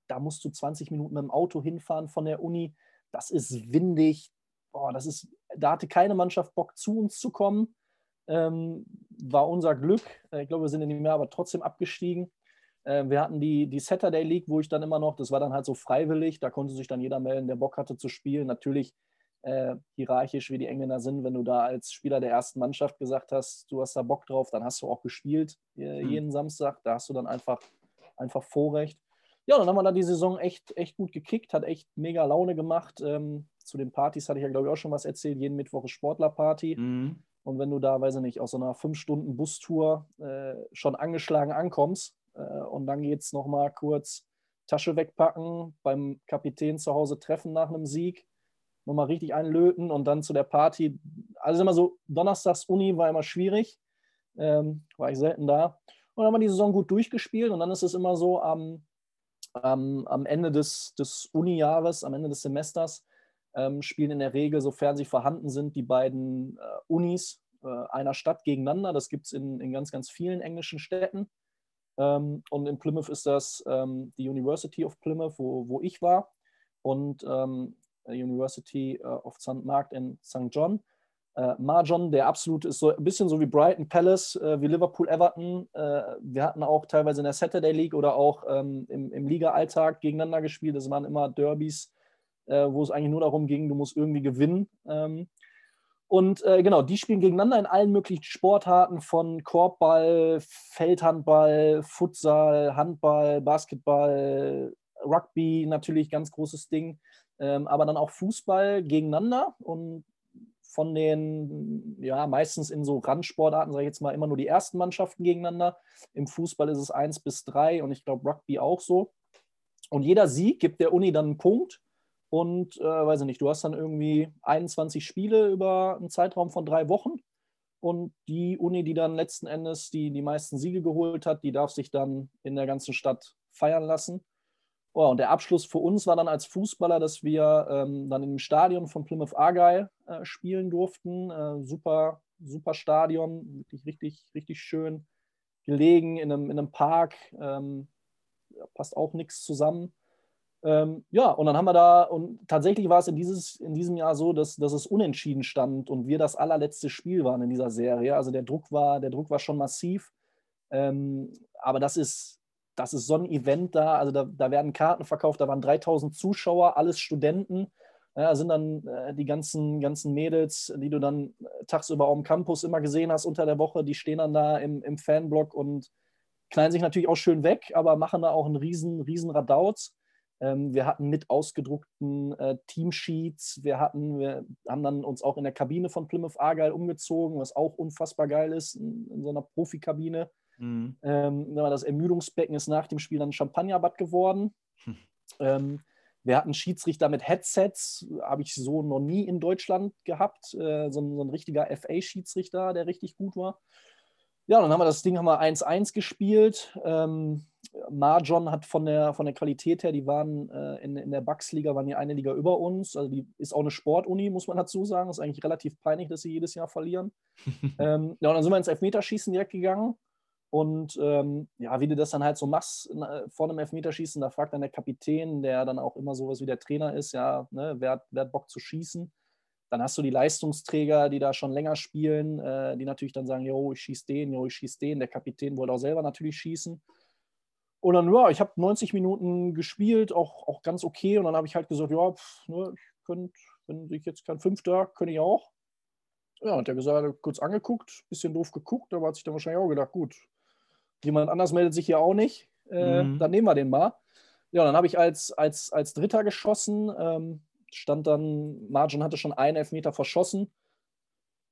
da musst du 20 Minuten mit dem Auto hinfahren von der Uni das ist windig. Boah, das ist, da hatte keine Mannschaft Bock, zu uns zu kommen. Ähm, war unser Glück. Äh, ich glaube, wir sind in dem Jahr aber trotzdem abgestiegen. Äh, wir hatten die, die Saturday League, wo ich dann immer noch, das war dann halt so freiwillig, da konnte sich dann jeder melden, der Bock hatte zu spielen. Natürlich äh, hierarchisch, wie die Engländer sind, wenn du da als Spieler der ersten Mannschaft gesagt hast, du hast da Bock drauf, dann hast du auch gespielt äh, mhm. jeden Samstag. Da hast du dann einfach, einfach Vorrecht ja, dann haben wir da die Saison echt, echt gut gekickt, hat echt mega Laune gemacht. Ähm, zu den Partys hatte ich ja, glaube ich, auch schon was erzählt. Jeden Mittwoch ist Sportlerparty. Mhm. Und wenn du da, weiß ich nicht, aus so einer fünf Stunden Bustour äh, schon angeschlagen ankommst und dann geht es nochmal kurz Tasche wegpacken, beim Kapitän zu Hause treffen nach einem Sieg, nochmal richtig einlöten und dann zu der Party. Also immer so, Donnerstags Uni war immer schwierig, ähm, war ich selten da. Und dann haben wir die Saison gut durchgespielt und dann ist es immer so am ähm, am Ende des, des Uni-Jahres, am Ende des Semesters, ähm, spielen in der Regel, sofern sie vorhanden sind, die beiden äh, Unis äh, einer Stadt gegeneinander. Das gibt es in, in ganz, ganz vielen englischen Städten. Ähm, und in Plymouth ist das ähm, die University of Plymouth, wo, wo ich war, und ähm, University äh, of St. Mark in St. John. Äh, Marjon, der absolut ist so ein bisschen so wie Brighton Palace, äh, wie Liverpool Everton. Äh, wir hatten auch teilweise in der Saturday League oder auch ähm, im, im Liga-Alltag gegeneinander gespielt. Das waren immer Derbys, äh, wo es eigentlich nur darum ging, du musst irgendwie gewinnen. Ähm, und äh, genau, die spielen gegeneinander in allen möglichen Sportarten von Korbball, Feldhandball, Futsal, Handball, Basketball, Rugby, natürlich ganz großes Ding. Ähm, aber dann auch Fußball gegeneinander. Und von den, ja, meistens in so Randsportarten, sage ich jetzt mal, immer nur die ersten Mannschaften gegeneinander. Im Fußball ist es 1 bis 3 und ich glaube Rugby auch so. Und jeder Sieg gibt der Uni dann einen Punkt. Und äh, weiß ich nicht, du hast dann irgendwie 21 Spiele über einen Zeitraum von drei Wochen. Und die Uni, die dann letzten Endes die, die meisten Siege geholt hat, die darf sich dann in der ganzen Stadt feiern lassen. Oh, und der Abschluss für uns war dann als Fußballer, dass wir ähm, dann im Stadion von Plymouth Argyle äh, spielen durften. Äh, super, super Stadion, wirklich richtig, richtig schön gelegen in einem, in einem Park. Ähm, passt auch nichts zusammen. Ähm, ja, und dann haben wir da, und tatsächlich war es in, dieses, in diesem Jahr so, dass, dass es unentschieden stand und wir das allerletzte Spiel waren in dieser Serie. Also der Druck war, der Druck war schon massiv. Ähm, aber das ist, das ist so ein Event da, also da, da werden Karten verkauft, da waren 3000 Zuschauer, alles Studenten. Ja, sind dann äh, die ganzen, ganzen Mädels, die du dann äh, tagsüber auf dem Campus immer gesehen hast unter der Woche, die stehen dann da im, im Fanblock und knallen sich natürlich auch schön weg, aber machen da auch einen riesen, riesen Radauz. Ähm, wir hatten mit ausgedruckten äh, Teamsheets, wir hatten, wir haben dann uns auch in der Kabine von Plymouth Argyle umgezogen, was auch unfassbar geil ist, in, in so einer Profikabine. Mhm. Ähm, das Ermüdungsbecken ist nach dem Spiel dann ein Champagnerbad geworden. Hm. Ähm, wir hatten Schiedsrichter mit Headsets, habe ich so noch nie in Deutschland gehabt. Äh, so, ein, so, ein, richtiger FA-Schiedsrichter, der richtig gut war. Ja, dann haben wir das Ding 1-1 gespielt. Ähm, Marjon hat von der, von der Qualität her, die waren äh, in, in der Bucks-Liga, waren die eine Liga über uns. Also die ist auch eine Sportuni, muss man dazu sagen. Ist eigentlich relativ peinlich, dass sie jedes Jahr verlieren. ähm, ja, und dann sind wir ins Elfmeterschießen direkt gegangen. Und ähm, ja, wie du das dann halt so machst vor einem Elfmeterschießen, da fragt dann der Kapitän, der dann auch immer sowas wie der Trainer ist, ja, ne, wer, hat, wer hat Bock zu schießen? Dann hast du die Leistungsträger, die da schon länger spielen, äh, die natürlich dann sagen, jo, ich schieße den, jo, ich schieße den. Der Kapitän wollte auch selber natürlich schießen. Und dann, ja, ich habe 90 Minuten gespielt, auch, auch ganz okay. Und dann habe ich halt gesagt, ja, pff, ne, ich könnte, wenn ich jetzt kein Fünfter, könnte ich auch. Ja, und der gesagt, hat kurz angeguckt, bisschen doof geguckt, aber hat sich dann wahrscheinlich auch gedacht, gut, jemand anders meldet sich hier auch nicht, äh, mhm. dann nehmen wir den mal. Ja, dann habe ich als, als, als Dritter geschossen, ähm, stand dann, Margin hatte schon einen Elfmeter verschossen.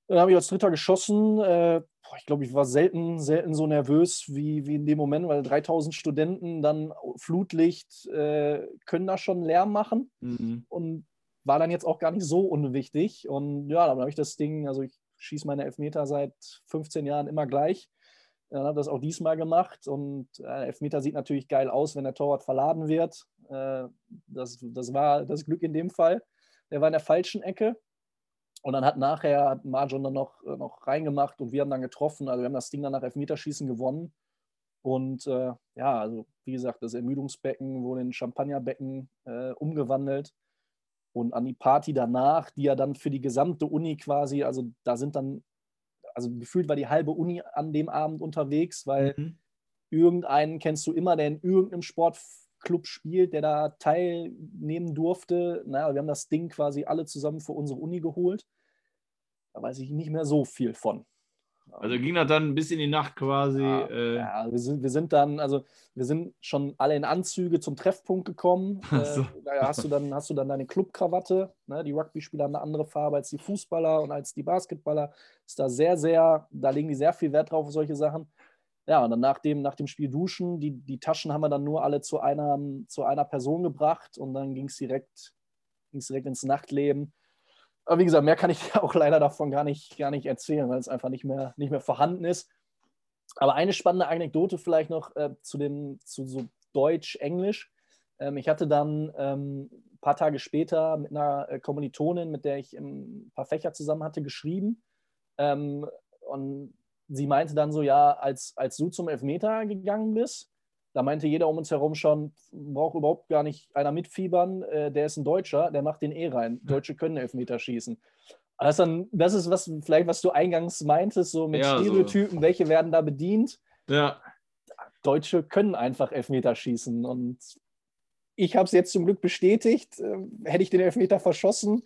Dann habe ich als Dritter geschossen. Äh, ich glaube, ich war selten, selten so nervös wie, wie in dem Moment, weil 3000 Studenten dann Flutlicht äh, können da schon Lärm machen mhm. und war dann jetzt auch gar nicht so unwichtig. Und ja, dann habe ich das Ding, also ich schieße meine Elfmeter seit 15 Jahren immer gleich. Dann habe das auch diesmal gemacht und äh, Elfmeter sieht natürlich geil aus, wenn der Torwart verladen wird. Äh, das, das war das Glück in dem Fall. Der war in der falschen Ecke. Und dann hat nachher hat Marjon dann noch, äh, noch reingemacht und wir haben dann getroffen. Also wir haben das Ding dann nach Elfmeterschießen gewonnen. Und äh, ja, also wie gesagt, das Ermüdungsbecken wurde in Champagnerbecken äh, umgewandelt. Und an die Party danach, die ja dann für die gesamte Uni quasi, also da sind dann, also gefühlt war die halbe Uni an dem Abend unterwegs, weil mhm. irgendeinen kennst du immer, der in irgendeinem Sportclub spielt, der da teilnehmen durfte. Naja, wir haben das Ding quasi alle zusammen für unsere Uni geholt. Da weiß ich nicht mehr so viel von. Also ging das dann bis in die Nacht quasi. Ja, äh ja wir, sind, wir sind dann, also wir sind schon alle in Anzüge zum Treffpunkt gekommen. So. Äh, da hast du dann, hast du dann deine Clubkrawatte. Ne? Die Rugby-Spieler haben eine andere Farbe als die Fußballer und als die Basketballer. Ist da sehr, sehr, da legen die sehr viel Wert drauf auf solche Sachen. Ja, und dann nach dem, nach dem Spiel duschen, die, die Taschen haben wir dann nur alle zu einer, zu einer Person gebracht und dann ging es direkt, direkt ins Nachtleben. Aber wie gesagt, mehr kann ich auch leider davon gar nicht, gar nicht erzählen, weil es einfach nicht mehr, nicht mehr vorhanden ist. Aber eine spannende Anekdote vielleicht noch äh, zu dem, zu so Deutsch-Englisch. Ähm, ich hatte dann ähm, ein paar Tage später mit einer äh, Kommilitonin, mit der ich ein paar Fächer zusammen hatte, geschrieben. Ähm, und sie meinte dann so, ja, als, als du zum Elfmeter gegangen bist, da meinte jeder um uns herum schon, braucht überhaupt gar nicht einer mitfiebern, äh, der ist ein Deutscher, der macht den eh rein. Deutsche können Elfmeter schießen. Das, dann, das ist was, vielleicht, was du eingangs meintest, so mit ja, Stereotypen, so. welche werden da bedient. Ja. Deutsche können einfach Elfmeter schießen. Und ich habe es jetzt zum Glück bestätigt. Äh, hätte ich den Elfmeter verschossen,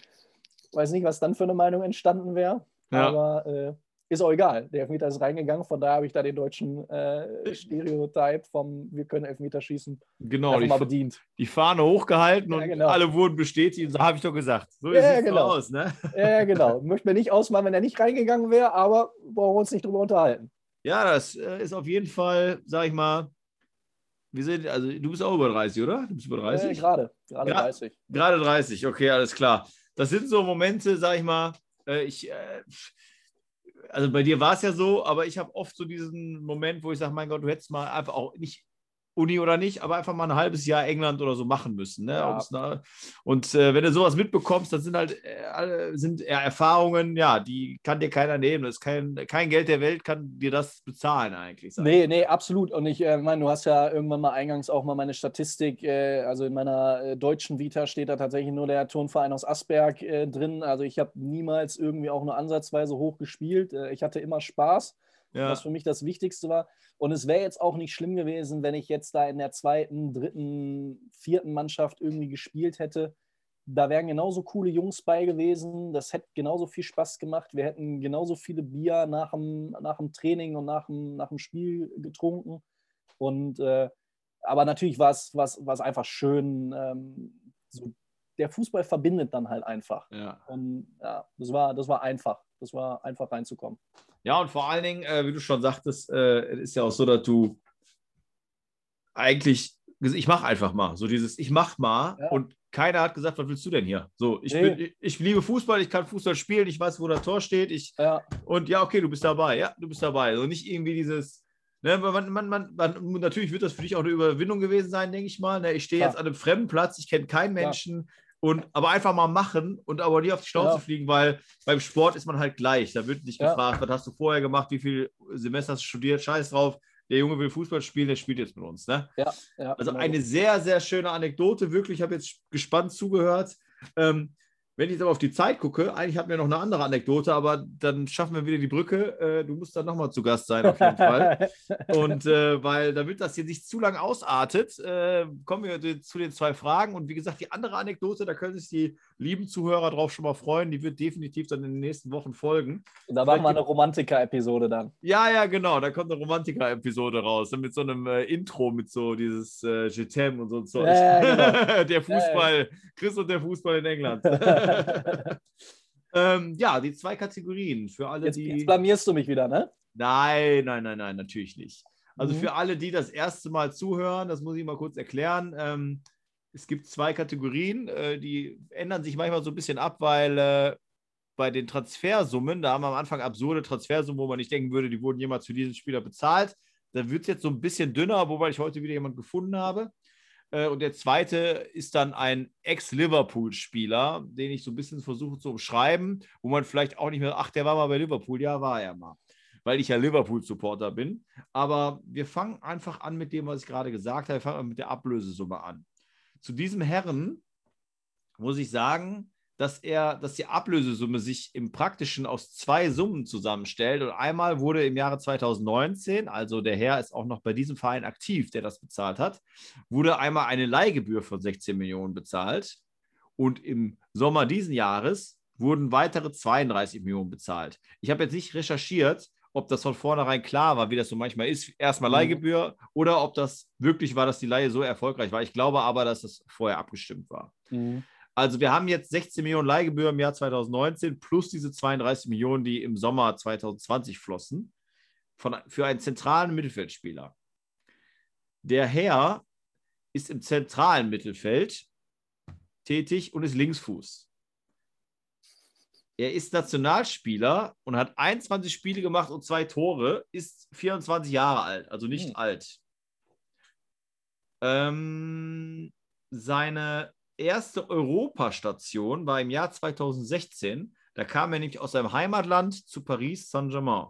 weiß nicht, was dann für eine Meinung entstanden wäre. Ja. Aber äh, ist auch egal. Der Elfmeter ist reingegangen, von daher habe ich da den deutschen äh, Stereotype vom Wir können Elfmeter schießen genau, mal bedient. Die Fahne hochgehalten ja, und genau. alle wurden bestätigt. So habe ich doch gesagt. So ja, sieht genau. aus. Ne? Ja, genau. Möchte mir nicht ausmachen, wenn er nicht reingegangen wäre, aber brauchen wir uns nicht drüber unterhalten. Ja, das äh, ist auf jeden Fall, sag ich mal, wir sind, also du bist auch über 30, oder? Du bist über 30? Äh, gerade, gerade 30. Gerade 30, okay, alles klar. Das sind so Momente, sag ich mal, äh, ich äh, also bei dir war es ja so, aber ich habe oft so diesen Moment, wo ich sage, mein Gott, du hättest mal einfach auch nicht Uni oder nicht, aber einfach mal ein halbes Jahr England oder so machen müssen. Ne? Ja. Und äh, wenn du sowas mitbekommst, das sind halt äh, sind Erfahrungen, ja, die kann dir keiner nehmen. Das ist kein, kein Geld der Welt kann dir das bezahlen eigentlich. Nee, nee, absolut. Und ich äh, meine, du hast ja irgendwann mal eingangs auch mal meine Statistik, äh, also in meiner äh, deutschen Vita steht da tatsächlich nur der Turnverein aus Asberg äh, drin. Also ich habe niemals irgendwie auch nur ansatzweise hoch gespielt. ich hatte immer Spaß ja. was für mich das Wichtigste war. Und es wäre jetzt auch nicht schlimm gewesen, wenn ich jetzt da in der zweiten, dritten, vierten Mannschaft irgendwie gespielt hätte. Da wären genauso coole Jungs bei gewesen. Das hätte genauso viel Spaß gemacht. Wir hätten genauso viele Bier nach dem, nach dem Training und nach dem, nach dem Spiel getrunken. Und äh, aber natürlich war es einfach schön. Ähm, so, der Fußball verbindet dann halt einfach. Ja. Und ja, das war, das war einfach. Das war einfach reinzukommen. Ja, und vor allen Dingen, äh, wie du schon sagtest, äh, ist ja auch so, dass du eigentlich, ich mache einfach mal, so dieses, ich mach mal ja. und keiner hat gesagt, was willst du denn hier? So, ich, nee. bin, ich, ich, liebe Fußball, ich kann Fußball spielen, ich weiß, wo das Tor steht. Ich, ja. Und ja, okay, du bist dabei, ja, du bist dabei. Also nicht irgendwie dieses, Ne, man, man, man, man, natürlich wird das für dich auch eine Überwindung gewesen sein, denke ich mal. Ne? Ich stehe jetzt an einem fremden Platz, ich kenne keinen. Menschen. Und, aber einfach mal machen und aber nie auf die Schnauze Ja. fliegen, weil beim Sport ist man halt gleich. Da wird nicht Ja. gefragt, was hast du vorher gemacht, wie viel Semester hast du studiert, scheiß drauf. Der Junge will Fußball spielen, der spielt jetzt mit uns. Ne? Ja, ja, Also genau eine sehr, sehr schöne Anekdote, wirklich. Ich habe jetzt gespannt zugehört. Ähm, wenn ich jetzt aber auf die Zeit gucke, eigentlich hatten wir noch eine andere Anekdote, aber dann schaffen wir wieder die Brücke. Äh, du musst dann nochmal zu Gast sein, auf jeden Fall. Und äh, weil, damit das hier nicht zu lang ausartet, äh, kommen wir zu den zwei Fragen. Und wie gesagt, die andere Anekdote, da können sich die lieben Zuhörer drauf schon mal freuen. Die wird definitiv dann in den nächsten Wochen folgen. da machen wir eine Romantiker-Episode dann. Ja, ja, genau. Da kommt eine Romantiker-Episode raus. Mit so einem äh, Intro, mit so dieses äh, Je t'aime und so ein Zeug. Ja, ja, der Fußball, Chris und der Fußball in England. ähm, ja, die zwei Kategorien für alle, Jetzt, die. jetzt blamierst du mich wieder, ne? Nein, nein, nein, nein, natürlich nicht. Also Mhm. für alle, die das erste Mal zuhören, das muss ich mal kurz erklären. Ähm, es gibt zwei Kategorien, äh, die ändern sich manchmal so ein bisschen ab, weil äh, bei den Transfersummen, da haben wir am Anfang absurde Transfersummen, wo man nicht denken würde, die wurden jemals für diesen Spieler bezahlt. Da wird es jetzt so ein bisschen dünner, wobei ich heute wieder jemanden gefunden habe. Äh, und der zweite ist dann ein Ex-Liverpool-Spieler, den ich so ein bisschen versuche zu umschreiben, wo man vielleicht auch nicht mehr, ach, der war mal bei Liverpool, ja, war er mal, weil ich ja Liverpool-Supporter bin. Aber wir fangen einfach an mit dem, was ich gerade gesagt habe. Wir fangen mit der Ablösesumme an. Zu diesem Herren muss ich sagen, dass er, dass die Ablösesumme sich im Praktischen aus zwei Summen zusammenstellt. Und einmal wurde im Jahre 2019, also der Herr ist auch noch bei diesem Verein aktiv, der das bezahlt hat, wurde einmal eine Leihgebühr von 16 Millionen bezahlt. Und im Sommer diesen Jahres wurden weitere 32 Millionen bezahlt. Ich habe jetzt nicht recherchiert, ob das von vornherein klar war, wie das so manchmal ist. Erstmal Mhm. Leihgebühr oder ob das wirklich war, dass die Leihe so erfolgreich war. Ich glaube aber, dass das vorher abgestimmt war. Mhm. Also wir haben jetzt 16 Millionen Leihgebühr im Jahr 2019 plus diese 32 Millionen, die im Sommer 2020 flossen, von, für einen zentralen Mittelfeldspieler. Der Herr ist im zentralen Mittelfeld tätig und ist Linksfuß. Er ist Nationalspieler und hat 21 Spiele gemacht und zwei Tore, ist 24 Jahre alt, also nicht Hm. alt. Ähm, seine erste Europastation war im Jahr 2016. Da kam er nämlich aus seinem Heimatland zu Paris Saint-Germain.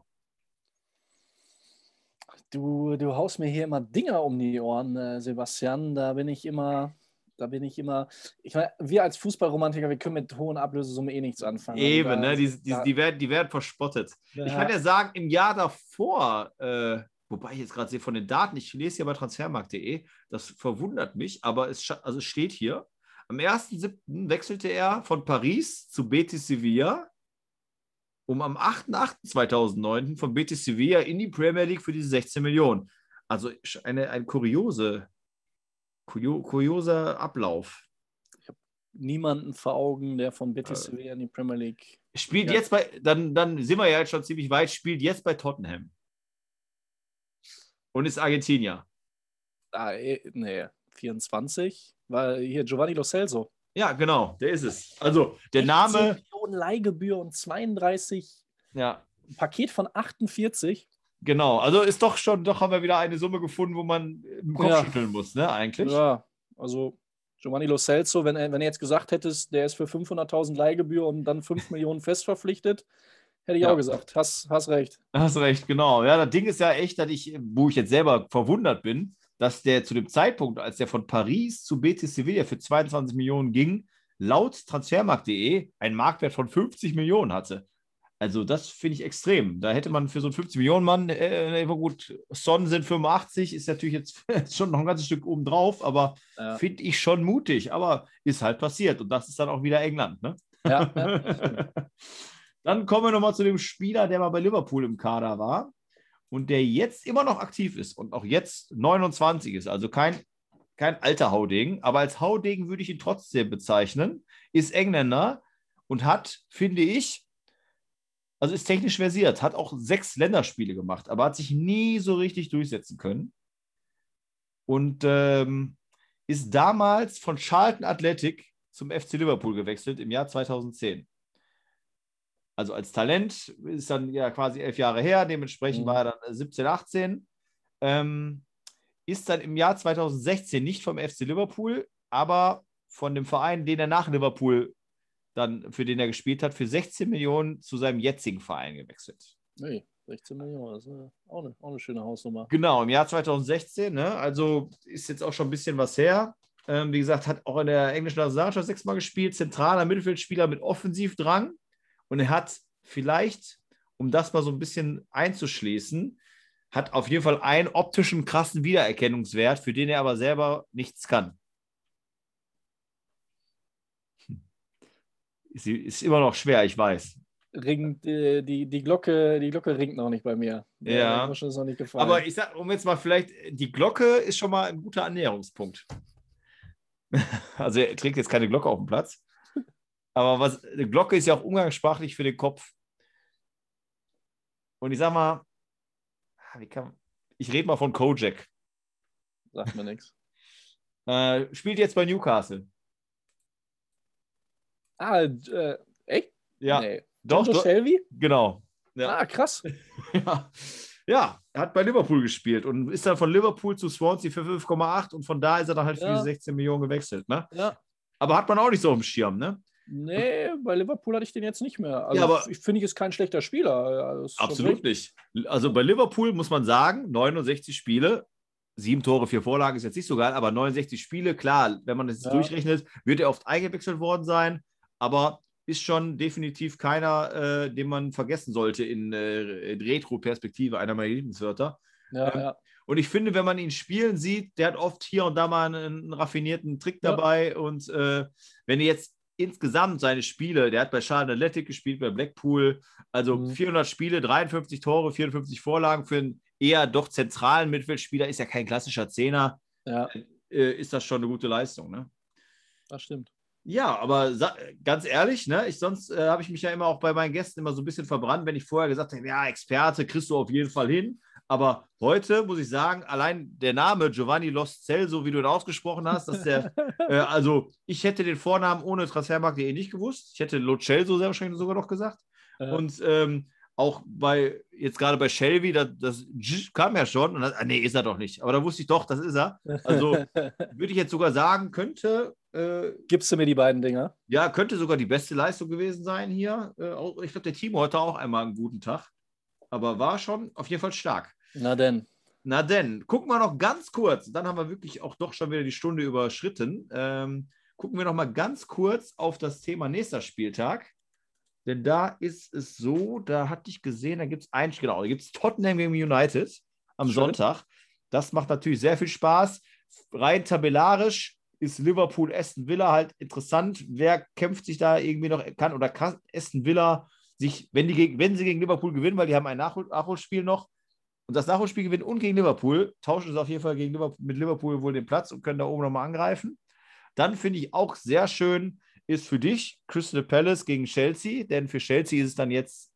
Du, du haust mir hier immer Dinger um die Ohren, äh, Sebastian. Da bin ich immer, da bin ich immer. Ich meine, wir als Fußballromantiker, wir können mit hohen Ablösesummen eh nichts anfangen. Eben, da- ne? Die, die, die, werden, die werden verspottet. ja, Ich kann ja sagen, im Jahr davor, äh, wobei ich jetzt gerade sehe von den Daten, ich lese ja bei transfermarkt.de, das verwundert mich, aber es, also es steht hier, am 1.7. wechselte er von Paris zu Betis Sevilla, um am 8.8.2009 von Betis Sevilla in die Premier League für diese 16 Millionen. Also eine, ein kuriose, kurio, kurioser Ablauf. niemanden vor Augen, der von Betis Äh. Sevilla in die Premier League. Spielt Ja. jetzt bei, dann, dann sind wir ja jetzt schon ziemlich weit, spielt jetzt bei Tottenham. Und ist Argentinier. Ah, eh, nee, 24. War hier Giovanni Lo Celso. Ja, genau, der ist es. Also der Name, 16 Millionen Leihgebühr und 32, ja, ein Paket von 48. genau. Also ist doch schon, doch haben wir wieder eine Summe gefunden, wo man im Kopf Ja. schütteln muss, ne, eigentlich. Ja, also Giovanni Lo Celso, wenn, er- wenn er jetzt gesagt hättest, der ist für 500.000 Leihgebühr und dann 5 Millionen fest verpflichtet, hätte ich Ja. auch gesagt. Hast, hast recht. Hast recht, genau. Ja, das Ding ist ja echt, dass ich, wo ich jetzt selber verwundert bin, dass der zu dem Zeitpunkt, als der von Paris zu Betis Sevilla für 22 Millionen ging, laut transfermarkt.de einen Marktwert von 50 Millionen hatte. Also das finde ich extrem. Da hätte man für so einen 50 Millionen Mann, äh, gut, Son sind 85, ist natürlich jetzt schon noch ein ganzes Stück oben drauf, aber Ja, finde ich schon mutig. Aber ist halt passiert und das ist dann auch wieder England, ne? ja, ja. Dann kommen wir nochmal zu dem Spieler, der mal bei Liverpool im Kader war und der jetzt immer noch aktiv ist und auch jetzt 29 ist. Also kein, kein alter Haudegen, aber als Haudegen würde ich ihn trotzdem bezeichnen. Ist Engländer und hat, finde ich, also ist technisch versiert, hat auch sechs Länderspiele gemacht, aber hat sich nie so richtig durchsetzen können. Und ähm, ist damals von Charlton Athletic zum FC Liverpool gewechselt im Jahr 2010 also als Talent, ist dann ja quasi elf Jahre her, dementsprechend Mhm. war er dann 17, 18. Ähm, ist dann im Jahr 2016 nicht vom FC Liverpool, aber von dem Verein, den er nach Liverpool dann, für den er gespielt hat, für 16 Millionen zu seinem jetzigen Verein gewechselt. Nee, 16 Millionen, das ist äh, auch eine, auch eine schöne Hausnummer. Genau, im Jahr 2016, ne? also ist jetzt auch schon ein bisschen was her. Ähm, wie gesagt, hat auch in der englischen Nationalmannschaft sechsmal gespielt, zentraler Mittelfeldspieler mit Offensivdrang. Und er hat vielleicht, um das mal so ein bisschen einzuschließen, hat auf jeden Fall einen optischen krassen Wiedererkennungswert, für den er aber selber nichts kann. Ist, ist immer noch schwer, ich weiß. Ringt, äh, die, die, Glocke, die Glocke ringt noch nicht bei mir. Ja. Groschen ist noch nicht gefallen. Aber ich sag, um jetzt mal vielleicht, die Glocke ist schon mal ein guter Annäherungspunkt. Also er trägt jetzt keine Glocke auf dem Platz. Aber was, eine Glocke ist ja auch umgangssprachlich für den Kopf. Und ich sag mal, ah, wie kann, ich rede mal von Kojak. Sagt mir nichts. Äh, spielt jetzt bei Newcastle. Ah, äh, echt? Ja, Nee. doch, doch, Shelby? genau. Ja. Ah, krass. Ja. ja, er hat bei Liverpool gespielt und ist dann von Liverpool zu Swansea für 5,8 und von da ist er dann halt für Ja. 16 Millionen gewechselt. Ne? Ja. Aber hat man auch nicht so im Schirm, ne? Nee, bei Liverpool hatte ich den jetzt nicht mehr. Also Ja, aber- ich finde, ich ist kein schlechter Spieler. Das schon Absolut nicht. Also bei Liverpool muss man sagen, 69 Spiele, sieben Tore, vier Vorlagen ist jetzt nicht so geil, aber 69 Spiele, klar, wenn man das Ja. durchrechnet, wird er oft eingewechselt worden sein, aber ist schon definitiv keiner, äh, den man vergessen sollte in, äh, in Retro-Perspektive, einer meiner Lieblingswörter. Ja, Ähm, ja. Und ich finde, wenn man ihn spielen sieht, der hat oft hier und da mal einen, einen raffinierten Trick dabei. Und äh, wenn ihr jetzt insgesamt seine Spiele, der hat bei Charlotte Athletic gespielt, bei Blackpool, also Mhm. 400 Spiele, 53 Tore, 54 Vorlagen für einen eher doch zentralen Mittelfeldspieler, ist ja kein klassischer Zehner, ja, äh, ist das schon eine gute Leistung. Ne? das stimmt. Ja, aber ganz ehrlich, ne, ich, sonst äh, habe ich mich ja immer auch bei meinen Gästen immer so ein bisschen verbrannt, wenn ich vorher gesagt habe, ja, Experte kriegst du auf jeden Fall hin. Aber heute muss ich sagen, allein der Name Giovanni Los Celso, wie du ihn ausgesprochen hast, dass der, äh, also ich hätte den Vornamen ohne Transfermarkt.de nicht gewusst. Ich hätte Lo Celso sehr wahrscheinlich sogar noch gesagt. Ja. Und ähm, auch bei, jetzt gerade bei Shelby, das, das kam ja schon. Und das, ah, nee, ist er doch nicht. Aber da wusste ich doch, das ist er. Also würde ich jetzt sogar sagen, könnte äh, Gibst du mir die beiden Dinger? ja, könnte sogar die beste Leistung gewesen sein hier. Äh, auch- ich glaube, der Timo hatte auch einmal einen guten Tag. Aber war schon auf jeden Fall stark. Na denn. Na denn, gucken wir noch ganz kurz. Dann haben wir wirklich auch doch schon wieder die Stunde überschritten. Ähm, gucken wir noch mal ganz kurz auf das Thema nächster Spieltag. Denn da ist es so, da hatte ich gesehen, da gibt es ein, genau, da gibt es Tottenham gegen United am Schön. Sonntag. Das macht natürlich sehr viel Spaß. Rein tabellarisch ist Liverpool Aston Villa halt interessant. Wer kämpft sich da irgendwie noch kann oder kann Aston Villa sich, wenn, die gegen, wenn sie gegen Liverpool gewinnen, weil die haben ein Nachhol Nachholspiel noch und das Nachholspiel gewinnen und gegen Liverpool, tauschen sie auf jeden Fall gegen Liverpool, mit Liverpool wohl den Platz und können da oben nochmal angreifen. Dann finde ich auch sehr schön, ist für dich Crystal Palace gegen Chelsea, denn für Chelsea ist es dann jetzt,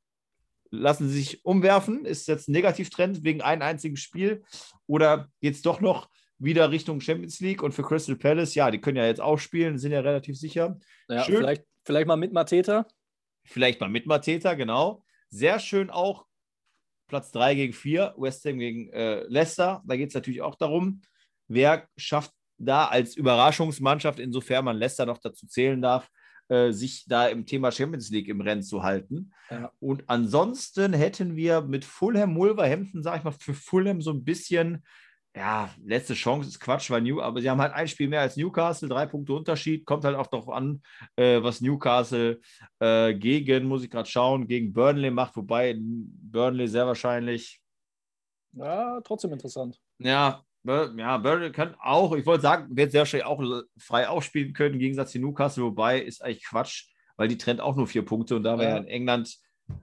lassen sie sich umwerfen, ist jetzt ein Negativtrend wegen einem einzigen Spiel oder geht es doch noch wieder Richtung Champions League und für Crystal Palace, ja, die können ja jetzt auch spielen, sind ja relativ sicher. Ja, Schön. vielleicht, vielleicht mal mit Mateta. Vielleicht mal mit Mateta, genau. Sehr schön auch Platz 3 gegen 4, West Ham gegen äh, Leicester. Da geht es natürlich auch darum, wer schafft da als Überraschungsmannschaft, insofern man Leicester noch dazu zählen darf, äh, sich da im Thema Champions League im Rennen zu halten. Ja. Und ansonsten hätten wir mit Fulham, Wolverhampton, sage ich mal, für Fulham so ein bisschen, ja, letzte Chance ist Quatsch, weil New, aber sie haben halt ein Spiel mehr als Newcastle, drei Punkte Unterschied. Kommt halt auch darauf an, äh, was Newcastle äh, gegen, muss ich gerade schauen, gegen Burnley macht, wobei Burnley sehr wahrscheinlich, Ja, trotzdem interessant. ja, ja Burnley kann auch, ich wollte sagen, wird sehr wahrscheinlich auch frei aufspielen können, im Gegensatz zu Newcastle, wobei ist eigentlich Quatsch, weil die trennt auch nur vier Punkte und da wir Ja. ja in England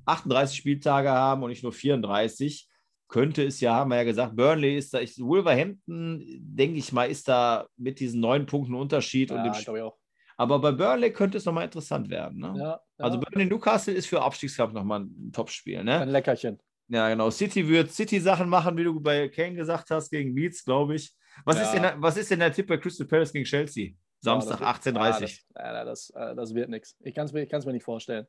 38 Spieltage haben und nicht nur 34, könnte es ja, haben wir ja gesagt, Burnley ist da, ich, Wolverhampton, denke ich mal, ist da mit diesen neun Punkten Unterschied und Ja, dem ich auch. aber bei Burnley könnte es nochmal interessant werden. Ne? Ja. Also Burnley Newcastle ist für Abstiegskampf nochmal ein Topspiel. Ne? ein Leckerchen. Ja, genau. City wird City-Sachen machen, wie du bei Kane gesagt hast, gegen Leeds, glaube ich. Was, Ja. ist denn, was ist denn der Tipp bei Crystal Palace gegen Chelsea? Samstag, Ja, das- 18.30 Ja, das, ja, das, das wird nichts. Ich kann es mir, ich mir nicht vorstellen.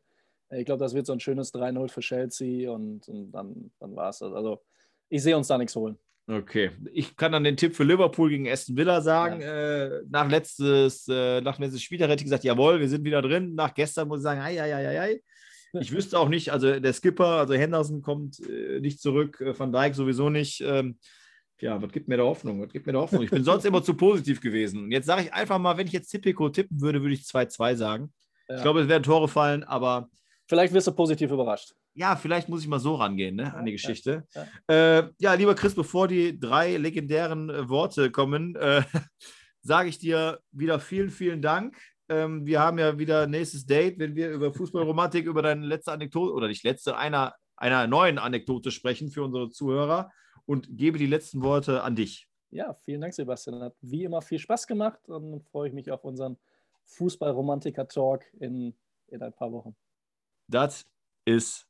Ich glaube, das wird so ein schönes 3-0 für Chelsea und, und dann, dann war es das. Also ich sehe uns da nichts holen. Okay, ich kann dann den Tipp für Liverpool gegen Aston Villa sagen. Ja. Äh, nach, letztes, äh, nach letztes Spieltag hätte ich gesagt, jawohl, wir sind wieder drin. Nach gestern muss ich sagen, ei, ei, ei, ei. Ich wüsste auch nicht, also der Skipper, also Henderson kommt äh, nicht zurück, äh, Van Dijk sowieso nicht. Ähm, ja, was gibt mir da Hoffnung? Was gibt mir da Hoffnung? Ich bin sonst immer zu positiv gewesen. Und jetzt sage ich einfach mal, wenn ich jetzt Tipico tippen würde, würde ich 2-2 sagen. Ja. Ich glaube, es werden Tore fallen, aber. Vielleicht wirst du positiv überrascht ja, vielleicht muss ich mal so rangehen ne, an die Geschichte. Ja, ja. Äh, ja, lieber Chris, bevor die drei legendären äh, Worte kommen, äh, sage ich dir wieder vielen, vielen Dank. Ähm, wir haben ja wieder nächstes Date, wenn wir über Fußballromantik, über deine letzte Anekdote oder nicht letzte, einer, einer neuen Anekdote sprechen für unsere Zuhörer und gebe die letzten Worte an dich. Ja, vielen Dank, Sebastian. Hat wie immer viel Spaß gemacht und freue ich mich auf unseren Fußballromantiker-Talk in, in ein paar Wochen. Das ist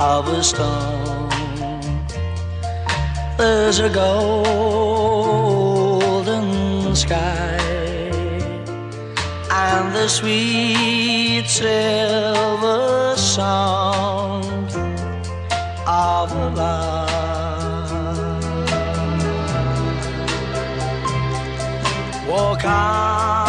of a storm. There's a golden sky and the sweet silver sound of love. Walk on